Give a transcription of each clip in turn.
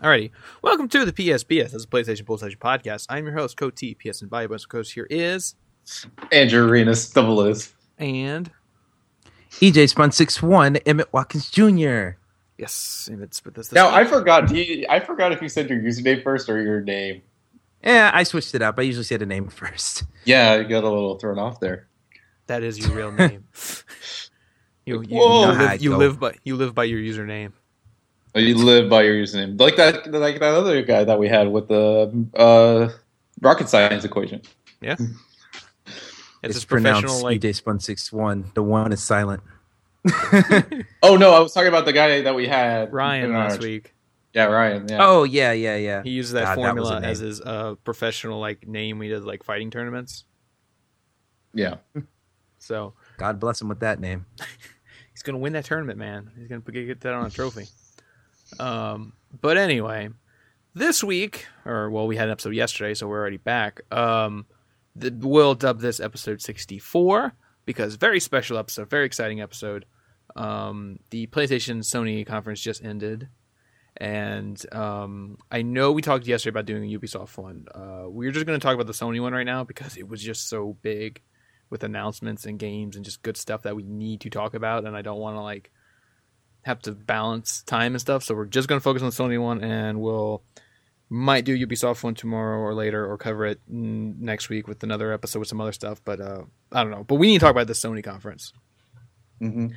Alrighty. Welcome to the PSBS. That's a PlayStation Bull Session podcast. I'm your host, Code T. PS and Bio Bunch Coach here is Andrew Arenas, double is. and EJ Spun six one Emmett Watkins Jr. yes, and it's this. this Now I forgot. Do you, I forgot if you said your username first or your name. Yeah, I switched it up. I usually say the name first. Yeah, you got a little thrown off there. that is your real name. you you, Whoa. you, live, you live by you live by your username. You live by your username, like that, like that other guy that we had with the uh, rocket science equation. Yeah. It's, It's, professional pronounced like EJ Spun six one. The one is silent. Oh no, I was talking about the guy that we had Ryan our- last week. Yeah, Ryan. Yeah. Oh yeah, yeah, yeah. He used that God, that was a formula name. as his uh, professional like name. We did like fighting tournaments. yeah. So God bless him with that name. he's gonna win that tournament, man. He's gonna get that on a trophy. Um, but anyway, this week, or well, we had an episode yesterday, so we're already back. Um, the, we'll dub this episode sixty-four because very special episode, very exciting episode. Um, the PlayStation Sony conference just ended, and um, I know we talked yesterday about doing a Ubisoft one. Uh, we're just going to talk about the Sony one right now because it was just so big with announcements and games and just good stuff that we need to talk about, and I don't want to like have to balance time and stuff. So we're just going to focus on the Sony one, and we'll might do Ubisoft one tomorrow or later, or cover it next week with another episode with some other stuff. But uh, I don't know. But we need to talk about the Sony conference. hmm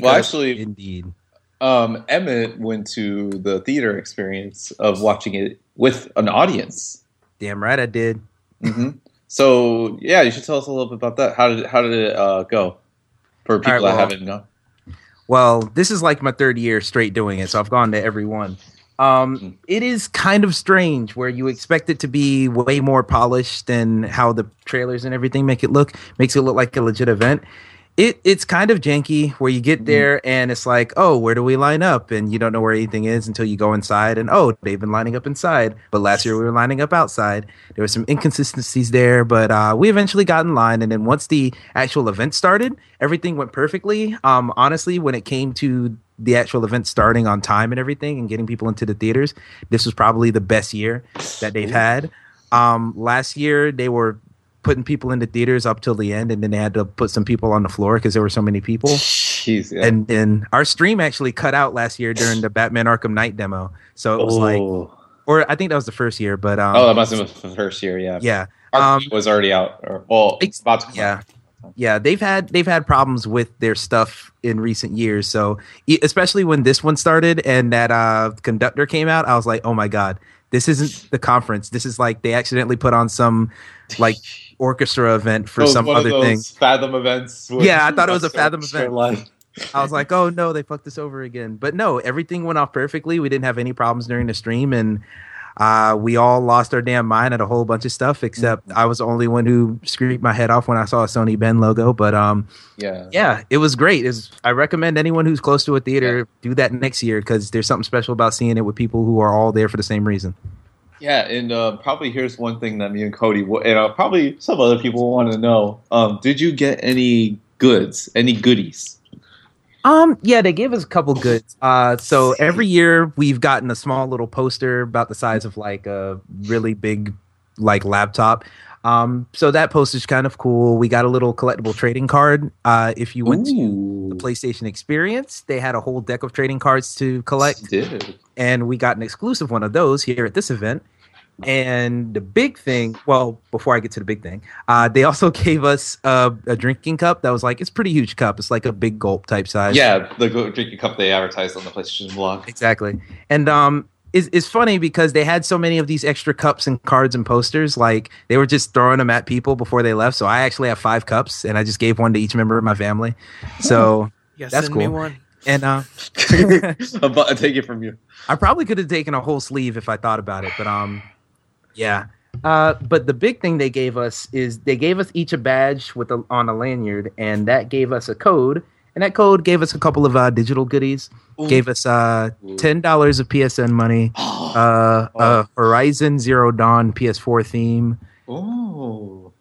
Well, actually, Indeed. um, Emmett went to the theater experience of watching it with an audience. Damn right I did. hmm So yeah, you should tell us a little bit about that. How did how did it uh, go for people right, that well- haven't gone? Well, this is like my third year straight doing it, so I've gone to every one. Um, Mm. it is kind of strange where you expect it to be way more polished than how the trailers and everything make it look. Makes it look like a legit event. It it's kind of janky where you get there and it's like, oh, where do we line up? And you don't know where anything is until you go inside. And oh, they've been lining up inside, but last year we were lining up outside. There were some inconsistencies there, but uh, we eventually got in line. And then once the actual event started, everything went perfectly. Um, honestly, when it came to the actual event starting on time and everything and getting people into the theaters, this was probably the best year that they've had. Um, last year they were putting people into theaters up till the end, and then they had to put some people on the floor because there were so many people. Jeez, yeah. And then our stream actually cut out last year during the Batman Arkham Knight demo. So it was like, oh. or I think that was the first year, but um, oh, that must have been the first year. Yeah, yeah, um, was already out, or well, Ex- about to come yeah. out. yeah they've had they've had problems with their stuff in recent years so especially when this one started and that uh conductor came out i was like oh my god this isn't the conference this is like they accidentally put on some like orchestra event for some other thing Fathom events. Yeah, I thought it was a Fathom event. line. I was like, oh no, they fucked this over again. But no, everything went off perfectly. We didn't have any problems during the stream, and uh, we all lost our damn mind at a whole bunch of stuff. Except Mm-hmm. I was the only one who screamed my head off when I saw a Sony Bend logo. But um, Yeah, yeah, it was great. Is I recommend anyone who's close to a theater do that next year because there's something special about seeing it with people who are all there for the same reason. Yeah, and uh, probably here's one thing that me and Cody, w- and uh, probably some other people want to know: um, Did you get any goods, any goodies? Um, yeah, they gave us a couple goods. Uh, so every year we've gotten a small little poster about the size of like a really big like laptop. Um, so that poster's kind of cool. We got a little collectible trading card. Uh, if you went to Ooh, the PlayStation Experience, they had a whole deck of trading cards to collect, did and we got an exclusive one of those here at this event. And the big thing, well, before I get to the big thing, uh, they also gave us a, a drinking cup that was like it's a pretty huge cup. It's like a big gulp type size. yeah the drinking cup they advertised on the PlayStation blog? Exactly. And um it's, it's funny because they had so many of these extra cups and cards and posters like they were just throwing them at people before they left so i actually have five cups and i just gave one to each member of my family so You gotta That's send me cool. one. and uh but I take it from you. i probably could have taken a whole sleeve if i thought about it but um yeah uh but the big thing they gave us is they gave us each a badge with a on a lanyard and that gave us a code and that code gave us a couple of uh, digital goodies gave us uh ten dollars of PSN money, uh, Oh. Horizon Zero Dawn PS4 theme, Oh,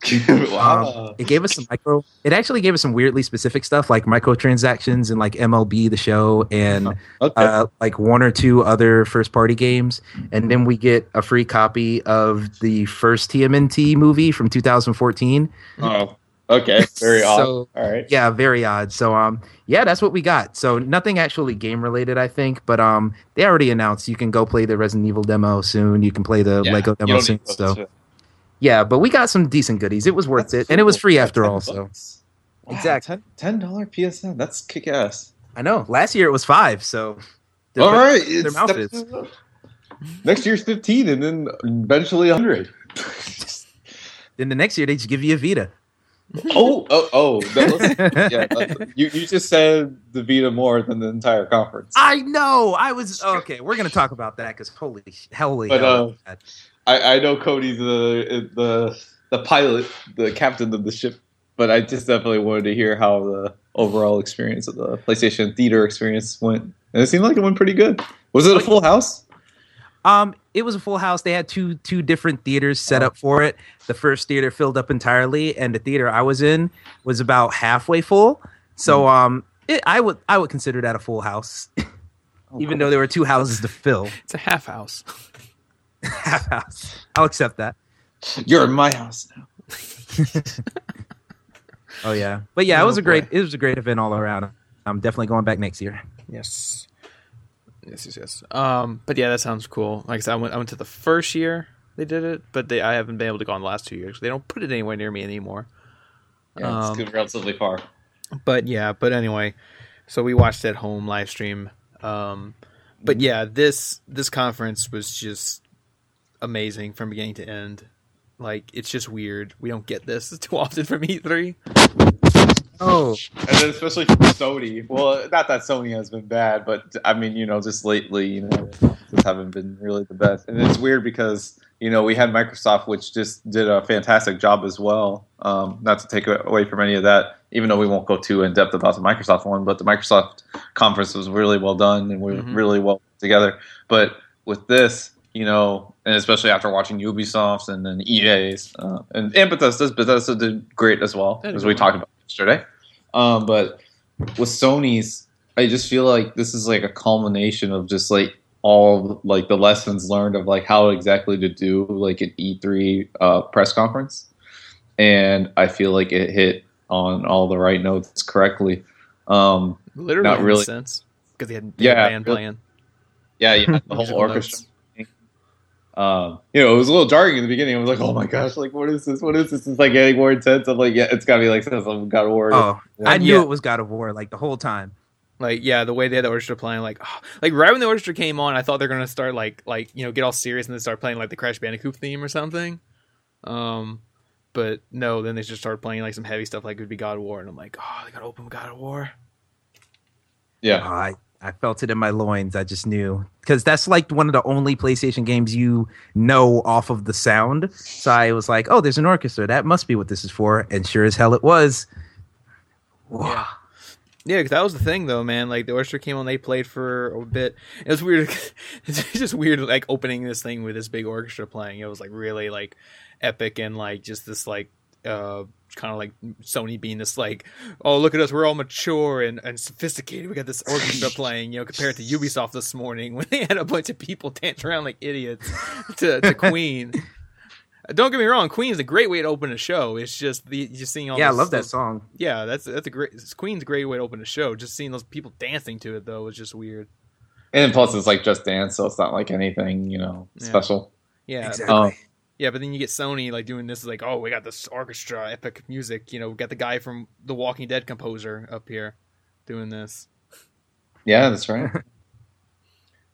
wow. Um, it gave us some micro. It actually gave us some weirdly specific stuff like microtransactions and like MLB the Show and okay. uh, like one or two other first party games, and then we get a free copy of the first TMNT movie from 2014. oh, okay. Very odd. So- All right. Yeah, very odd. So um, yeah, that's what we got. So nothing actually game related, I think, but um, they already announced you can go play the Resident Evil demo soon. You can play the Yeah, Lego demo soon. So yeah, but we got some decent goodies. It was worth That's it, and it was free after all. So. Wow, Exactly. Ten dollar PSN. That's kick ass. I know last year it was five. So All right. their mouth is. Next year's fifteen, and then eventually hundred. Then the next year they just give you a Vita. Oh, oh, oh. Was, yeah, you you just said the Vita more than the entire conference. I know. I was okay. We're gonna talk about that because holy, holy, But, hell, uh, I, I know Cody's the the the pilot, the captain of the ship, but I just definitely wanted to hear how the overall experience of the PlayStation theater experience went, and it seemed like it went pretty good. Was it a full house? Um, it was a full house. They had two two different theaters set Oh. up for it. The first theater filled up entirely, and the theater I was in was about halfway full. So, Hmm. um, it, I would I would consider that a full house, even though there were two houses to fill. It's a half house. Half house. I'll accept that. You're in my house now. Oh yeah, but yeah, it Oh, was a great it was a great event all around. I'm definitely going back next year. Yes. Yes, yes, yes. Um, but yeah, that sounds cool. Like I said, I went, I went to the first year they did it, but they I haven't been able to go on the last two years. They don't put it anywhere near me anymore. Yeah, it's Um, relatively far. But yeah, but anyway, so we watched at home live stream. Um, but yeah, this this conference was just amazing from beginning to end. Like it's just weird. We don't get this too often from E E3. Oh, And then especially from Sony. Well, not that Sony has been bad, but I mean, you know, just lately, you know, just haven't been really the best. And it's weird because you know we had Microsoft, which just did a fantastic job as well. Um, not to take away from any of that, even though we won't go too in depth about the Microsoft one, but the Microsoft conference was really well done and we are Mhm. really well together. But with this, you know, and especially after watching Ubisoft's and then EA's uh, and, and Bethesda's, Bethesda did great as well, as we talked about yesterday. Um, but with Sony's, I just feel like this is like a culmination of just like all like the lessons learned of like how exactly to do like an E3 uh, press conference, and I feel like it hit on all the right notes correctly. Um, Literally, Not really. sense, because they had Yeah, yeah, band really. playing. yeah, had the whole orchestra. notes. Um, you know, it was a little jarring in the beginning. I was like, "Oh my gosh, like what is this? What is this?" It's like getting more intense. I'm like, "Yeah, it's gotta be like some God of War." oh, I knew Yeah. it was God of War like the whole time. Like yeah, the way they had the orchestra playing, like oh, like right when the orchestra came on, I thought they're gonna start like like you know get all serious and then start playing like the Crash Bandicoot theme or something. Um, but no, then they just started playing like some heavy stuff like it would be God of War, and I'm like, oh, they gotta open with God of War. yeah, Oh, I I felt it in my loins. I just knew because that's like one of the only PlayStation games you know off of the sound. So I was like, oh, there's an orchestra. That must be what this is for. And sure as hell it was. Wow. Yeah. Yeah, 'cause that was the thing though, man. Like the orchestra came on, they played for a bit. It was weird. it's just weird, like opening this thing with this big orchestra playing. It was like really like epic and like just this like uh kind of like Sony being this like, oh look at us, we're all mature and, and sophisticated. We got this orchestra playing, you know, compared to Ubisoft this morning when they had a bunch of people dance around like idiots to, to Queen. Don't get me wrong, Queen's a great way to open a show. It's just the just seeing all Yeah, I love that those- song. yeah, that's that's a great it's Queen's a great way to open a show. Just seeing those people dancing to it though was just weird. and plus it's like just dance, so it's not like anything you know Yeah. special. Yeah, Exactly. Um, yeah, but then you get Sony like doing this like, oh, we got this orchestra, epic music. You know, we got the guy from the Walking Dead composer up here doing this. Yeah, that's right.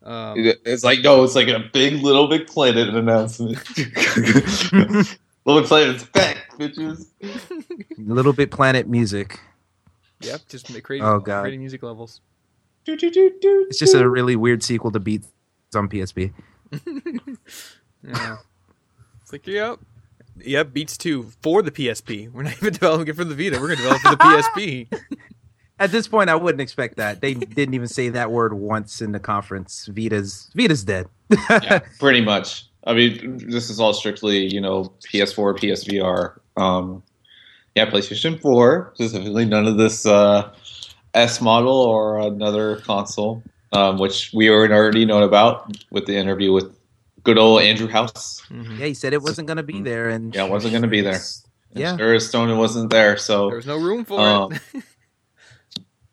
Um, it's like no, it's like a big Little Big Planet announcement. Little Big Planet's back, bitches. Little Big Planet music. yep, just ma- creating, Oh, God. creating music levels. Do, do, do, do, It's just a really weird sequel to Beats on PSP. Yeah, it's like yep, yep, Beats two for the PSP. We're not even developing it for the Vita. We're gonna develop for the PSP. At this point, I wouldn't expect that. They didn't even say that word once in the conference. Vita's Vita's dead. yeah, pretty much. I mean, this is all strictly, you know, PS4, PSVR. Um, yeah, PlayStation 4 specifically. None of this uh, S model or another console, um, which we already known about with the interview with good old Andrew House. Mhm. Yeah, he said it wasn't going to be there, and Yeah, it wasn't going to be there. And Yeah. sure as Stone wasn't there. So There was no room for Um, it.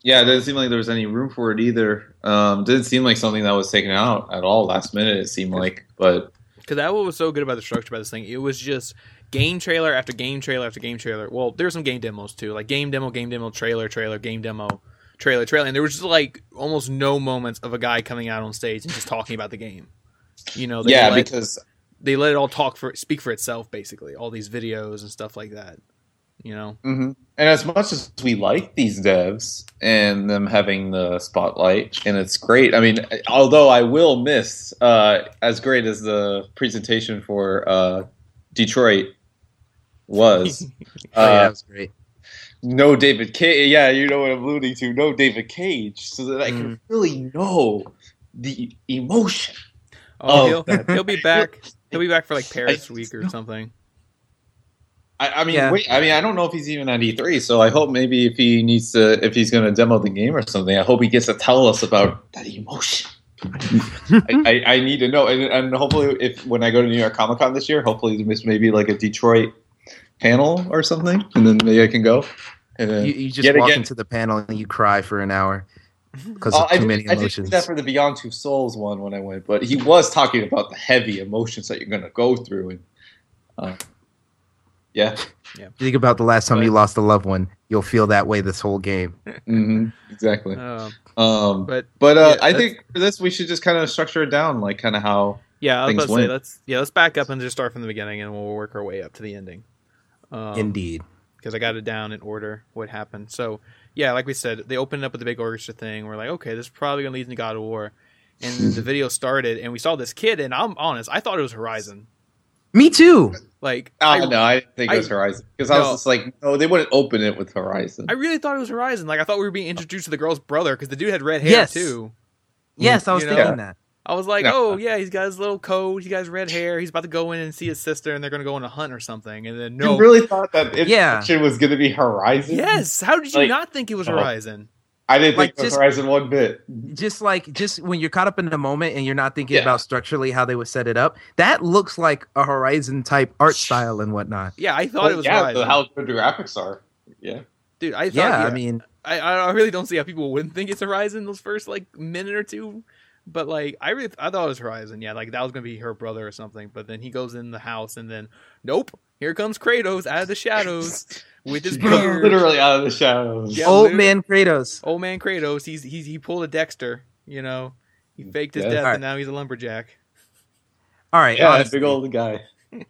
yeah, it didn't seem like there was any room for it either. Um, didn't seem like something that was taken out at all last minute. It seemed like, but Because that was so good about the structure about this thing. It was just game trailer after game trailer after game trailer. Well, there's some game demos too, like game demo, game demo, trailer, trailer, game demo, trailer, trailer, and there was just like almost no moments of a guy coming out on stage and just talking about the game. You know, they yeah, let, because they let it all talk for speak for itself, basically. All these videos and stuff like that. You know, hmm And as much as we like these devs and them having the spotlight, and it's great. I mean, although I will miss uh, as great as the presentation for uh, Detroit was. oh, yeah, uh, that was great. no David Cage. Yeah, you know what I'm alluding to. No David Cage, so that I can really know the emotion. Oh, Oh, he'll that- he'll be back. He'll be back for like Paris I- week or something. I, I mean, Yeah. wait. I mean, I don't know if he's even at E3, so I hope maybe if he needs to, if he's going to demo the game or something, I hope he gets to tell us about that emotion. I, I, I need to know, and, and hopefully, if when I go to New York Comic Con this year, hopefully there's maybe like a Detroit panel or something, and then maybe I can go. And then You, you just yet walk again- into the panel and you cry for an hour because of I too did, many I did do emotions. that for the Beyond Two Souls one when I went, but he was talking about the heavy emotions that you're going to go through, and uh, yeah, You think about the last time But- you lost a loved one, you'll feel that way this whole game. hmm exactly. Um, Um, but But uh, Yeah, I think for this we should just kind of structure it down, like kind of how. yeah, I was Things about to say went. let's yeah let's back up and just start from the beginning and we'll work our way up to the ending. Um, Indeed. because I got it down in order what happened. So yeah, like we said, they opened up with the big orchestra thing. We're like, okay, this is probably gonna lead into God of War, and the video started, and we saw this kid, and I'm honest, I thought it was Horizon. Me too. Like, Oh I, no, I didn't think it was Horizon because I was just like, no, they wouldn't open it with Horizon. I really thought it was Horizon. Like, I thought we were being introduced to the girl's brother because the dude had red hair Yes. too. Yes, I was You know? thinking that. I was like, Yeah. oh yeah, he's got his little coat, he's got his red hair, he's about to go in and see his sister, and they're gonna go on a hunt or something. And then no, You really thought that it Yeah. was going to be Horizon? yes, how did you Like- not think it was Oh. Horizon? I didn't Like, think it was just- Horizon one bit. Just like just when you're caught up in the moment and you're not thinking Yeah. about structurally how they would set it up, that looks like a Horizon type art style and whatnot. Yeah, I thought Well, it was yeah, Horizon. how good the graphics are. Yeah, Dude, I thought, Yeah, I mean, I, I really don't see how people wouldn't think it's Horizon those first like minute or two. But like I really I thought it was Horizon. Yeah, like that was gonna be her brother or something. But then he goes in the house and then nope, here comes Kratos out of the shadows with his beard. literally out of the shadows. Yeah, old man Kratos. Old man Kratos, he's he's he pulled a Dexter, you know. He faked his Yeah. death Alright. and now he's a lumberjack. All right, Yeah, honestly. big old guy.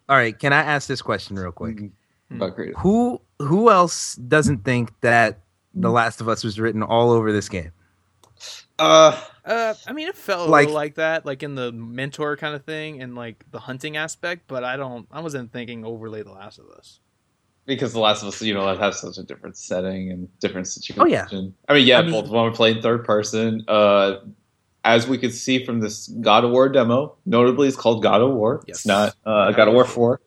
All right, can I ask this question real quick? Mm-hmm. Hmm. About Kratos. Who who else doesn't think that The hmm. Last of Us was written all over this game? Uh, Uh, I mean, it felt a Like- little like that, like in the mentor kind of thing, and like the hunting aspect. But I don't, I wasn't thinking overlay The Last of Us. because The Last of Us, you know, it has such a different setting and different situation. Oh, yeah. I mean, yeah, I mean- both of them are playing third person. Uh, as we could see from this God of War demo, notably, it's called God of War. Yes. It's not uh, God of War Four.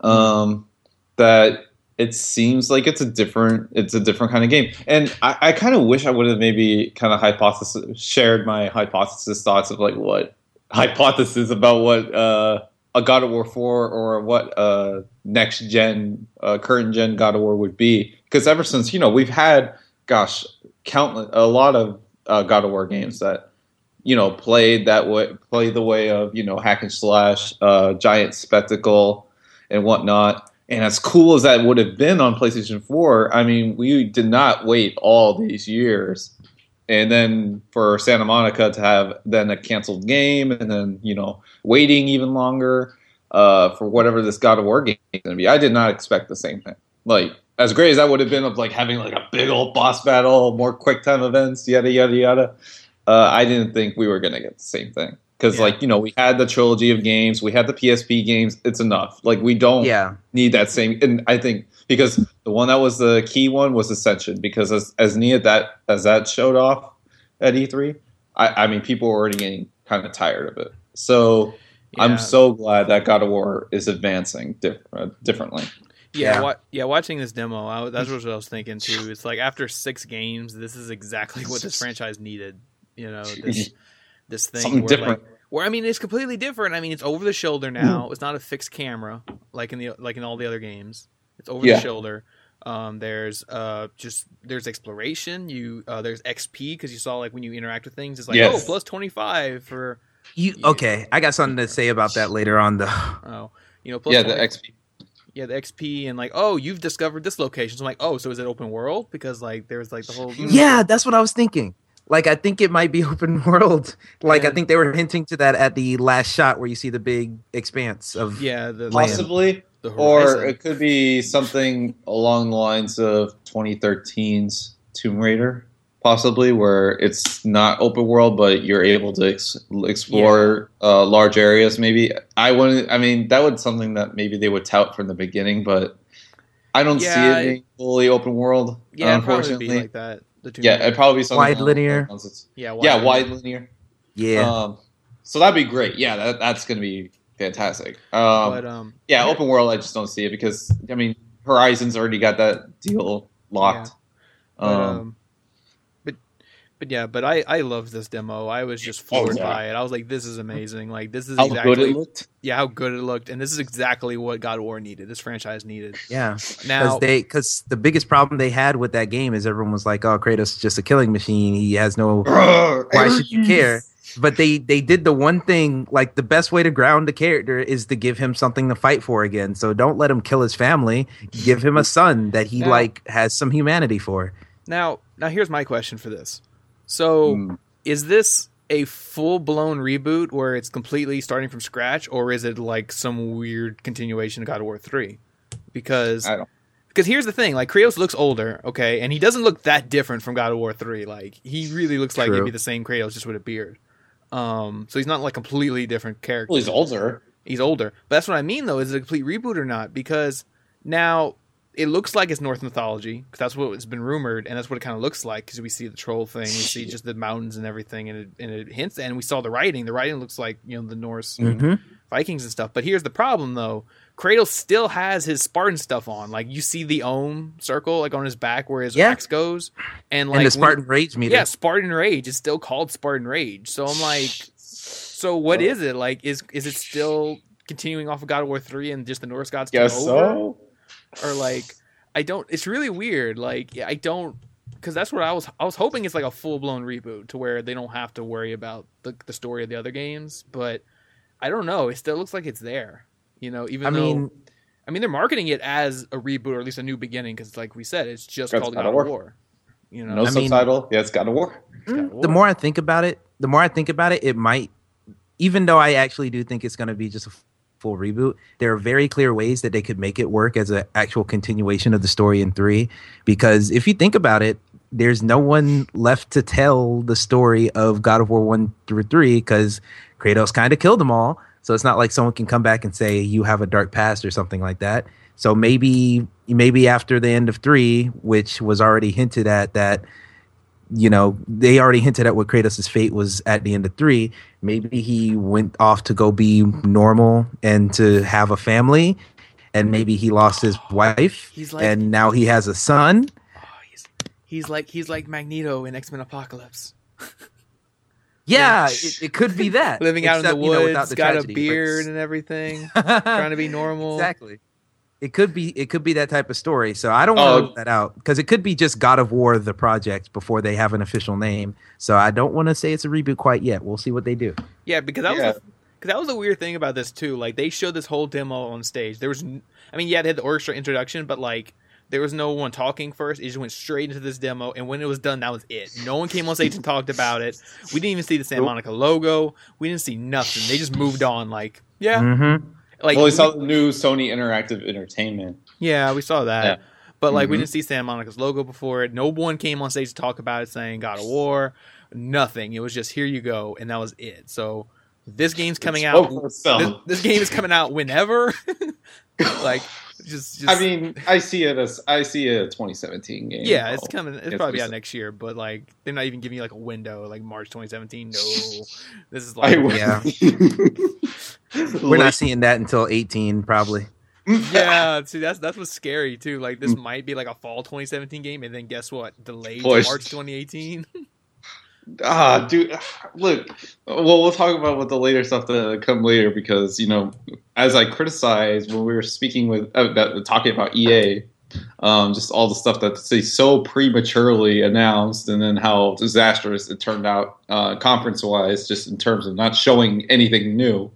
Um, that it seems like it's a different, it's a different kind of game, and I, I kind of wish I would have maybe kind of hypothesis shared my hypothesis thoughts of like what hypothesis about what uh, a God of War Four or what uh, next gen, uh, current gen God of War would be, because ever since you know we've had, gosh, countless, a lot of uh, God of War games that you know played that way, play the way of you know hack and slash, uh, giant spectacle, and whatnot. And as cool as that would have been on PlayStation 4, I mean, we did not wait all these years. And then for Santa Monica to have then a canceled game and then, you know, waiting even longer uh, for whatever this God of War game is going to be. I did not expect the same thing. Like, as great as that would have been of like having like a big old boss battle, more quick time events, yada, yada, yada. Uh, I didn't think we were going to get the same thing. Because, Yeah. like, you know, we had the trilogy of games, we had the PSP games. It's enough. Like, we don't Yeah, need that same and i think because the one that was the key one was ascension because as, as neat that as that showed off at e3 i, I mean people were already getting kind of tired of it so Yeah. I'm so glad that God of War is advancing diff- uh, differently. Yeah, Yeah. wa- yeah. Watching this demo, I, that's what I was thinking too. It's like after six games, this is exactly what this franchise needed. You know, this this thing Something where, different. Like, where I mean, it's completely different. I mean, it's over the shoulder now. It's not a fixed camera like in the like in all the other games. It's over Yeah. the shoulder. Um, there's uh just there's exploration. You uh, there's XP because you saw like when you interact with things, it's like Yes. oh plus twenty five for You Yeah. okay? I got something to say about that later on, though. oh you know plus Yeah, the XP. yeah the XP and like oh you've discovered this location. So I'm like oh so is it open world because like there's like the whole Yeah, that's what I was thinking. Like, I think it might be open world. Like, I think they were hinting to that at the last shot where you see the big expanse of. yeah the Land. Possibly, the or it could be something along the lines of 2013's Tomb Raider, possibly, where it's not open world, but you're able to ex- explore uh, large areas. Maybe I wouldn't. I mean, that would something that maybe they would tout from the beginning, but I don't Yeah, see it being fully open world. yeah it'd probably unfortunately. be like that. The Tomb yeah, it'd probably be something Wide along linear. those lines. yeah yeah, linear. wide linear. Yeah. Um, so that'd be great. Yeah, that, that's going to be fantastic. Um, but um yeah, open world. I just don't see it because I mean, Horizon's already got that deal locked. But, Um, um, but but yeah, but I I loved this demo. I was just Oh, floored yeah. by it. I was like, this is amazing. Like this is how exactly good it looked. yeah how good it looked, and this is exactly what God of War needed. This franchise needed. yeah. Because Now they, because the biggest problem they had with that game is everyone was like, "Oh, Kratos is just a killing machine. He has no why should you care? But they they did the one thing like the best way to ground the character is to give him something to fight for again. So don't let him kill his family. Give him a son that he Now- like has some humanity for. now now here's my question for this. So Mm. is this a full blown reboot where it's completely starting from scratch, or is it like some weird continuation of God of War three? Because I don't. because here's the thing like kratos looks older okay and he doesn't look that different from god of war 3 like he really looks like True. maybe the same kratos just with a beard um so he's not like completely different character Well, he's older. he's older but that's what i mean though is it a complete reboot or not because now it looks like it's norse mythology because that's what has been rumored and that's what it kind of looks like because we see the troll thing we see just the mountains and everything and it, and it hints and we saw the writing the writing looks like you know the norse Mm-hmm. Vikings and stuff. But here's the problem though. Kratos still has his Spartan stuff on. Like you see the Ohm circle like on his back where his Yeah. axe goes. And like and the when- Spartan Rage meter. Yeah, Spartan Rage. is still called Spartan Rage. So I'm like so what is it? Like is is it still continuing off of God of War 3 and just the Norse gods took so. over? So. Or like I don't it's really weird. Like I don't because that's what I was I was hoping it's like a full blown reboot to where they don't have to worry about the the story of the other games, but I don't know. It still looks like it's there. You know, even I though mean, I mean they're marketing it as a reboot or at least a new beginning because like we said, it's just That's called God God of of War. War. You know, No I mean- subtitle. yeah, it's God of War. God of mm, the more I think about it, the more I think about it, it might, even though I actually do think it's going to be just a f- full reboot, there are very clear ways that they could make it work as an actual continuation of the story in three. Because if you think about it, there's no one left to tell the story of God of War one through three because Kratos kind of killed them all. So it's not like someone can come back and say you have a dark past or something like that. So maybe maybe after the end of three, which was already hinted at that you know, they already hinted at what Kratos' fate was at the end of three. Maybe he went off to go be normal and to have a family, and maybe he lost his wife, He's like- and now he has a son. Oh, he's, he's like he's like Magneto in X Men Apocalypse, Yeah, it, it could be that. living out in the Except, you know, woods, the got tragedy, a but- beard and everything, trying to be normal. exactly. It could be it could be that type of story. So I don't Oh. want to rule that out because it could be just God of War the project before they have an official name. So I don't want to say it's a reboot quite yet. We'll see what they do. Yeah, because that Yeah. was because that was the weird thing about this too. Like they showed this whole demo on stage. There was, I mean, yeah, they had the orchestra introduction, but like there was no one talking first. It just went straight into this demo, and when it was done, that was it. No one came on stage and talked about it. We didn't even see the Santa Nope. Monica logo. We didn't see nothing. They just moved on. Like yeah, Mm-hmm. Like well, we we- saw the new Sony Interactive Entertainment. yeah, we saw that. Yeah. But like we Mhm. didn't see Santa Monica's logo before it. No one came on stage to talk about it, saying God of War. Nothing. It was just here you go, and that was it. So this game's coming It out. spoke for itself. This, this game is coming out whenever. like just, just I mean, I see it as I see it a 2017 game. yeah, it's Oh, coming. It's it's probably out next year, but like they're not even giving you like a window, like March 2017. No, this is like would. Yeah. We're not seeing that until 18, probably. yeah, see that's that's what's scary too. Like this might be like a fall 2017 game, and then guess what? Delayed to March 2018. Ah, dude. Look, well, we'll talk about what the later stuff that come later because you know, as I criticized when we were speaking with uh, talking about EA, um, just all the stuff that they so prematurely announced, and then how disastrous it turned out uh, conference wise, just in terms of not showing anything new.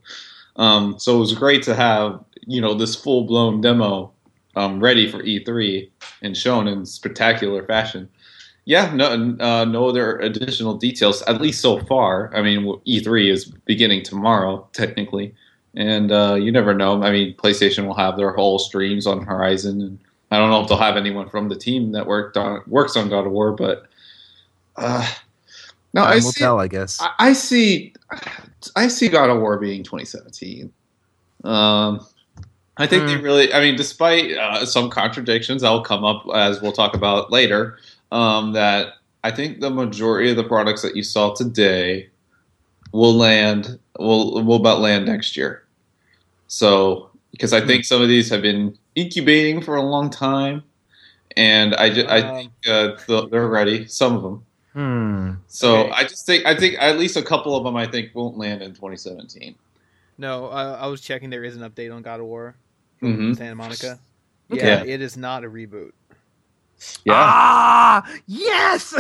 Um, so it was great to have you know this full blown demo um, ready for E3 and shown in spectacular fashion. Yeah, no, uh, no other additional details, at least so far. I mean, E3 is beginning tomorrow, technically, and uh, you never know. I mean, PlayStation will have their whole streams on Horizon, and I don't know if they'll have anyone from the team that worked on works on God of War, but uh, no, I will see, tell, I guess. I, I see, I see God of War being 2017. Um, I think they Hmm. really. I mean, despite uh, some contradictions that will come up as we'll talk about later, um, that I think the majority of the products that you saw today will land will will about land next year. So because I think some of these have been incubating for a long time, and I ju- I think uh, they're ready. Some of them. Hmm. So Okay. I just think I think at least a couple of them I think won't land in 2017. no, I, I was checking. There is an update on God of War from Mhm. Santa Monica. Okay. Yeah, it is not a reboot. Ah, yes.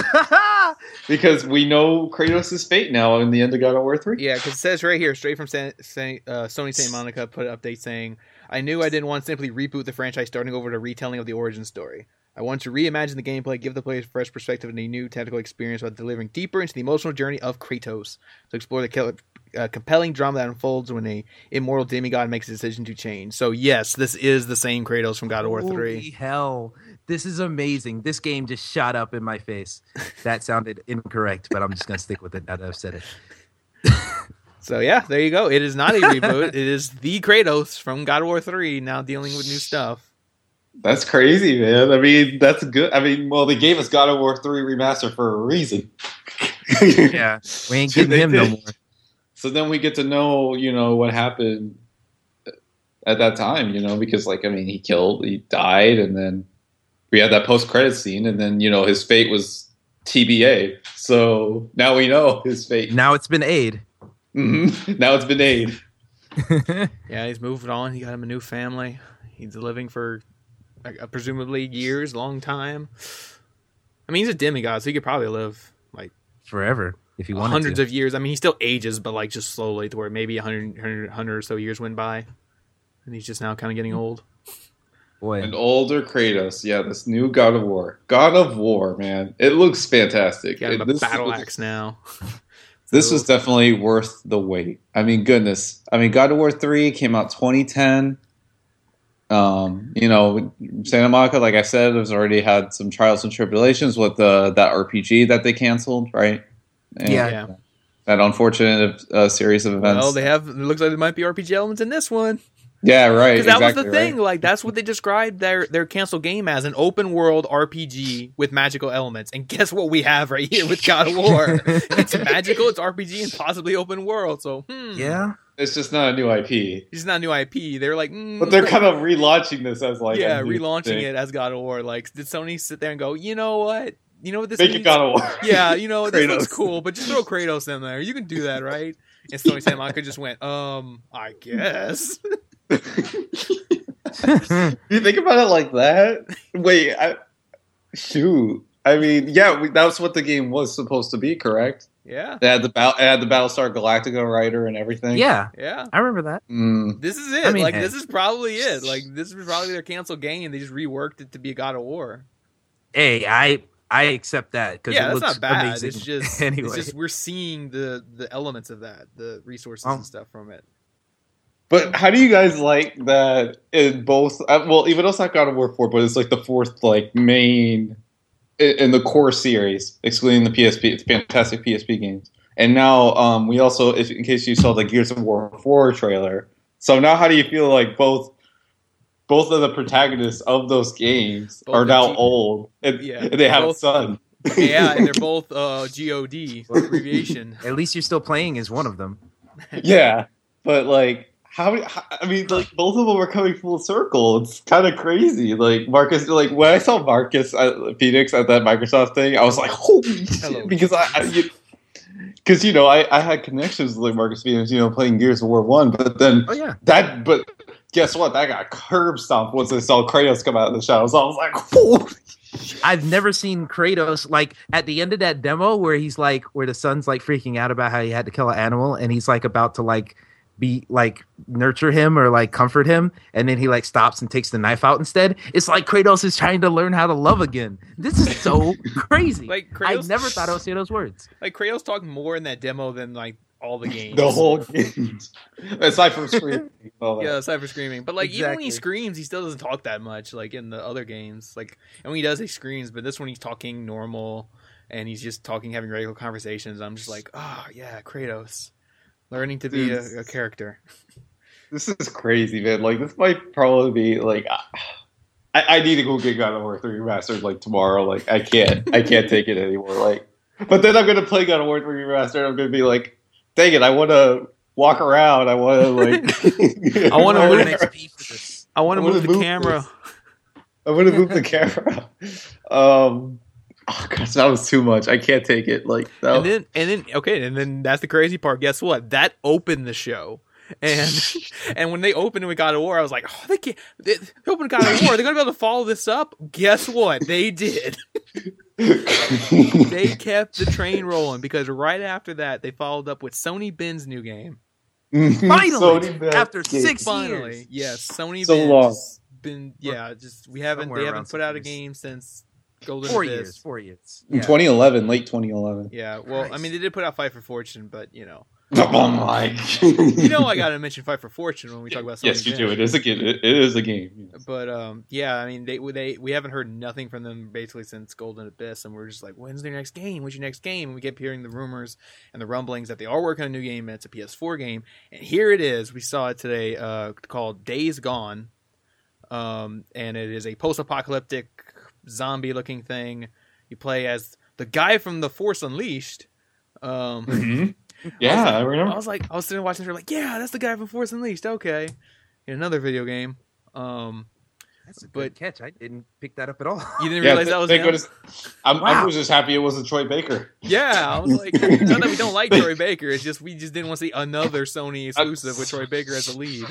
because we know Kratos' fate now in the end of God of War 3. Yeah, because it says right here, straight from San, San, uh, Sony Santa Monica, put an update saying, "I knew I didn't want to simply reboot the franchise, starting over to retelling of the origin story. I want to reimagine the gameplay, give the players fresh perspective and a new technical experience while delivering deeper into the emotional journey of Kratos to explore the kill- uh, compelling drama that unfolds when a immortal demigod makes a decision to change. So yes, this is the same Kratos from God of War Holy Three. hell. This is amazing. This game just shot up in my face. That sounded incorrect, but I'm just going to stick with it now that I've said it. So yeah, there you go. It is not a reboot. it is the Kratos from God of War Three now dealing with new stuff. That's crazy, man. I mean, that's good. I mean, well, they gave us God of War 3 remaster for a reason. Yeah. We ain't getting him no more. So then we get to know, you know, what happened at that time, you know, because like I mean, he killed, he died, and then we had that post credit scene, and then you know his fate was TBA. So now we know his fate. Now it's been aid. Mhm. Now it's been aid. Yeah, he's moved on. He got him a new family. He's living for uh, presumably years, long time. I mean, he's a demigod, so he could probably live like Forever, if you wanted hundreds to. of years. I mean, he still ages, but like just slowly to where maybe 100, 100, 100 or so years went by. And he's just now kind of getting old. Boy. An older Kratos. Yeah, this new God of War. God of War, man. It looks fantastic. Got him a this battle was- axe now. This was definitely worth the wait. I mean, goodness. I mean, God of War 3 came out 2010. Um, you know, Santa Monica, like I said, has already had some trials and tribulations with the that RPG that they canceled, right? And Yeah. Yeah. That unfortunate uh, series of events. Well, they have. It looks like there might be RPG elements in this one. Yeah, right. Because that exactly was the thing. right. Like that's what they described their their canceled game as an open world RPG with magical elements. And guess what we have right here with God of War? it's magical, it's RPG, and possibly open world. So hmm, yeah. It's just not a new IP. it's not a new IP. They're like, mm, But they're kind of relaunching this as like yeah, a new relaunching thing. it as God of War. Like, did Sony sit there and go, you know what? You know what this Make it? God of War. Yeah, you know this looks cool, but just throw Kratos in there. You can do that, right? And Sony Santa Monica just went, um, I guess. you think about it like that? Wait, I, shoot. I mean, yeah, we, that's what the game was supposed to be, correct? Yeah, They had the Bal- it had the Battlestar Galactica writer and everything. yeah. yeah. I remember that. Mm, This is it. I mean, like hey. this is probably it. Like this is probably their canceled game. They just reworked it to be a God of War. Hey, I I accept that because Yeah, it that's looks not bad. amazing. It's just anyway. it's just we're seeing the the elements of that, the resources Um, and stuff from it. But how do you guys like that? In both, uh, well, even though it's not God of War four, but it's like the fourth like main in, in the core series, excluding the PSP. It's fantastic PSP games. And now um, we also, if, in case you saw the Gears of War four trailer. So now, how do you feel like both? Both of the protagonists of those games Both are now G- old, and, Yeah, and they have both- a son. Yeah, and they're both uh, God abbreviation. At least you're still playing as one of them. yeah, but like, how, how I mean, like both of them are coming full circle. It's kind of crazy. Like Marcus, like when I saw Marcus at Fenix at that Microsoft thing, I was like, holy shit! Because I, I you, because you know I, I had connections with like Marcus Fenix, you know, playing Gears of War One, but then Oh yeah. that, but guess what? That got curb stomped once I saw Kratos come out of the shadows. I was like, holy I've never seen Kratos like at the end of that demo where he's like where the son's like freaking out about how he had to kill an animal and he's like about to like be like nurture him or like comfort him and then he like stops and takes the knife out instead. It's like Kratos is trying to learn how to love again. This is so crazy. Like I never thought I would say those words. like Kratos talked more in that demo than like all the games. the whole game. Aside from screaming, and all that. Yeah, aside for screaming, but like even when he screams, he still doesn't talk that much. Like in the other games, like and when he does, he screams. But this one, he's talking normal, and he's just talking, having regular conversations. I'm just like, oh yeah, Kratos, learning to be a, a character. This is crazy, man. Like this might probably be like I, I need to go get God of War 3 remastered like tomorrow. Like I can't I can't take it anymore. Like but then I'm gonna play God of War 3 remastered and I'm gonna be like, dang it, I wanna walk around, I wanna like I wanna Or move an an XP for this. I want I to wanna move the move camera. I wanna move the camera. Um Oh gosh, that was too much. I can't take it. Like that And then and then okay, and then that's the crazy part. Guess what? That opened the show. And and when they opened with God of War, I was like, oh, they can't. They, they opened God of War. They're gonna be able to follow this up. Guess what? They did. they kept the train rolling because right after that, they followed up with Sony Bend's new game. Finally, Sony after game. six Finally, years. yes, Sony So Ben's long. been yeah, just we haven't Somewhere they haven't put six out a game since Golden Four Abyss. years. Four years. In Yeah. 2011, late 2011. Yeah, well, I mean, they did put out Fight for Fortune, but you know, Oh my! you know, I gotta mention Fight for Fortune when we talk about. Sony yes, you Ben. do. It is a game. It it is a game. yes. But um, yeah, I mean, they they we haven't heard nothing from them basically since Golden Abyss, and we're just like, when's their next game? When's your next game? And we kept hearing the rumors and the rumblings that they are working on a new game, and it's a PS4 game, and here it is. We saw it today, uh, called Days Gone, um, and it is a post-apocalyptic zombie-looking thing. You play as the guy from The Force Unleashed. Um, Mhm. Yeah, I I remember. was like, I was sitting watching, her like, yeah, that's the guy from Force Unleashed. Okay, in another video game. Um, That's a good But- catch. I didn't pick that up at all. you didn't Yeah, realize that was thank him? goodness. I'm, I was just happy it wasn't Troy Baker. Yeah, I was like, it's not that we don't like Troy Baker. It's just we just didn't want to see another Sony exclusive with Troy Baker as the lead.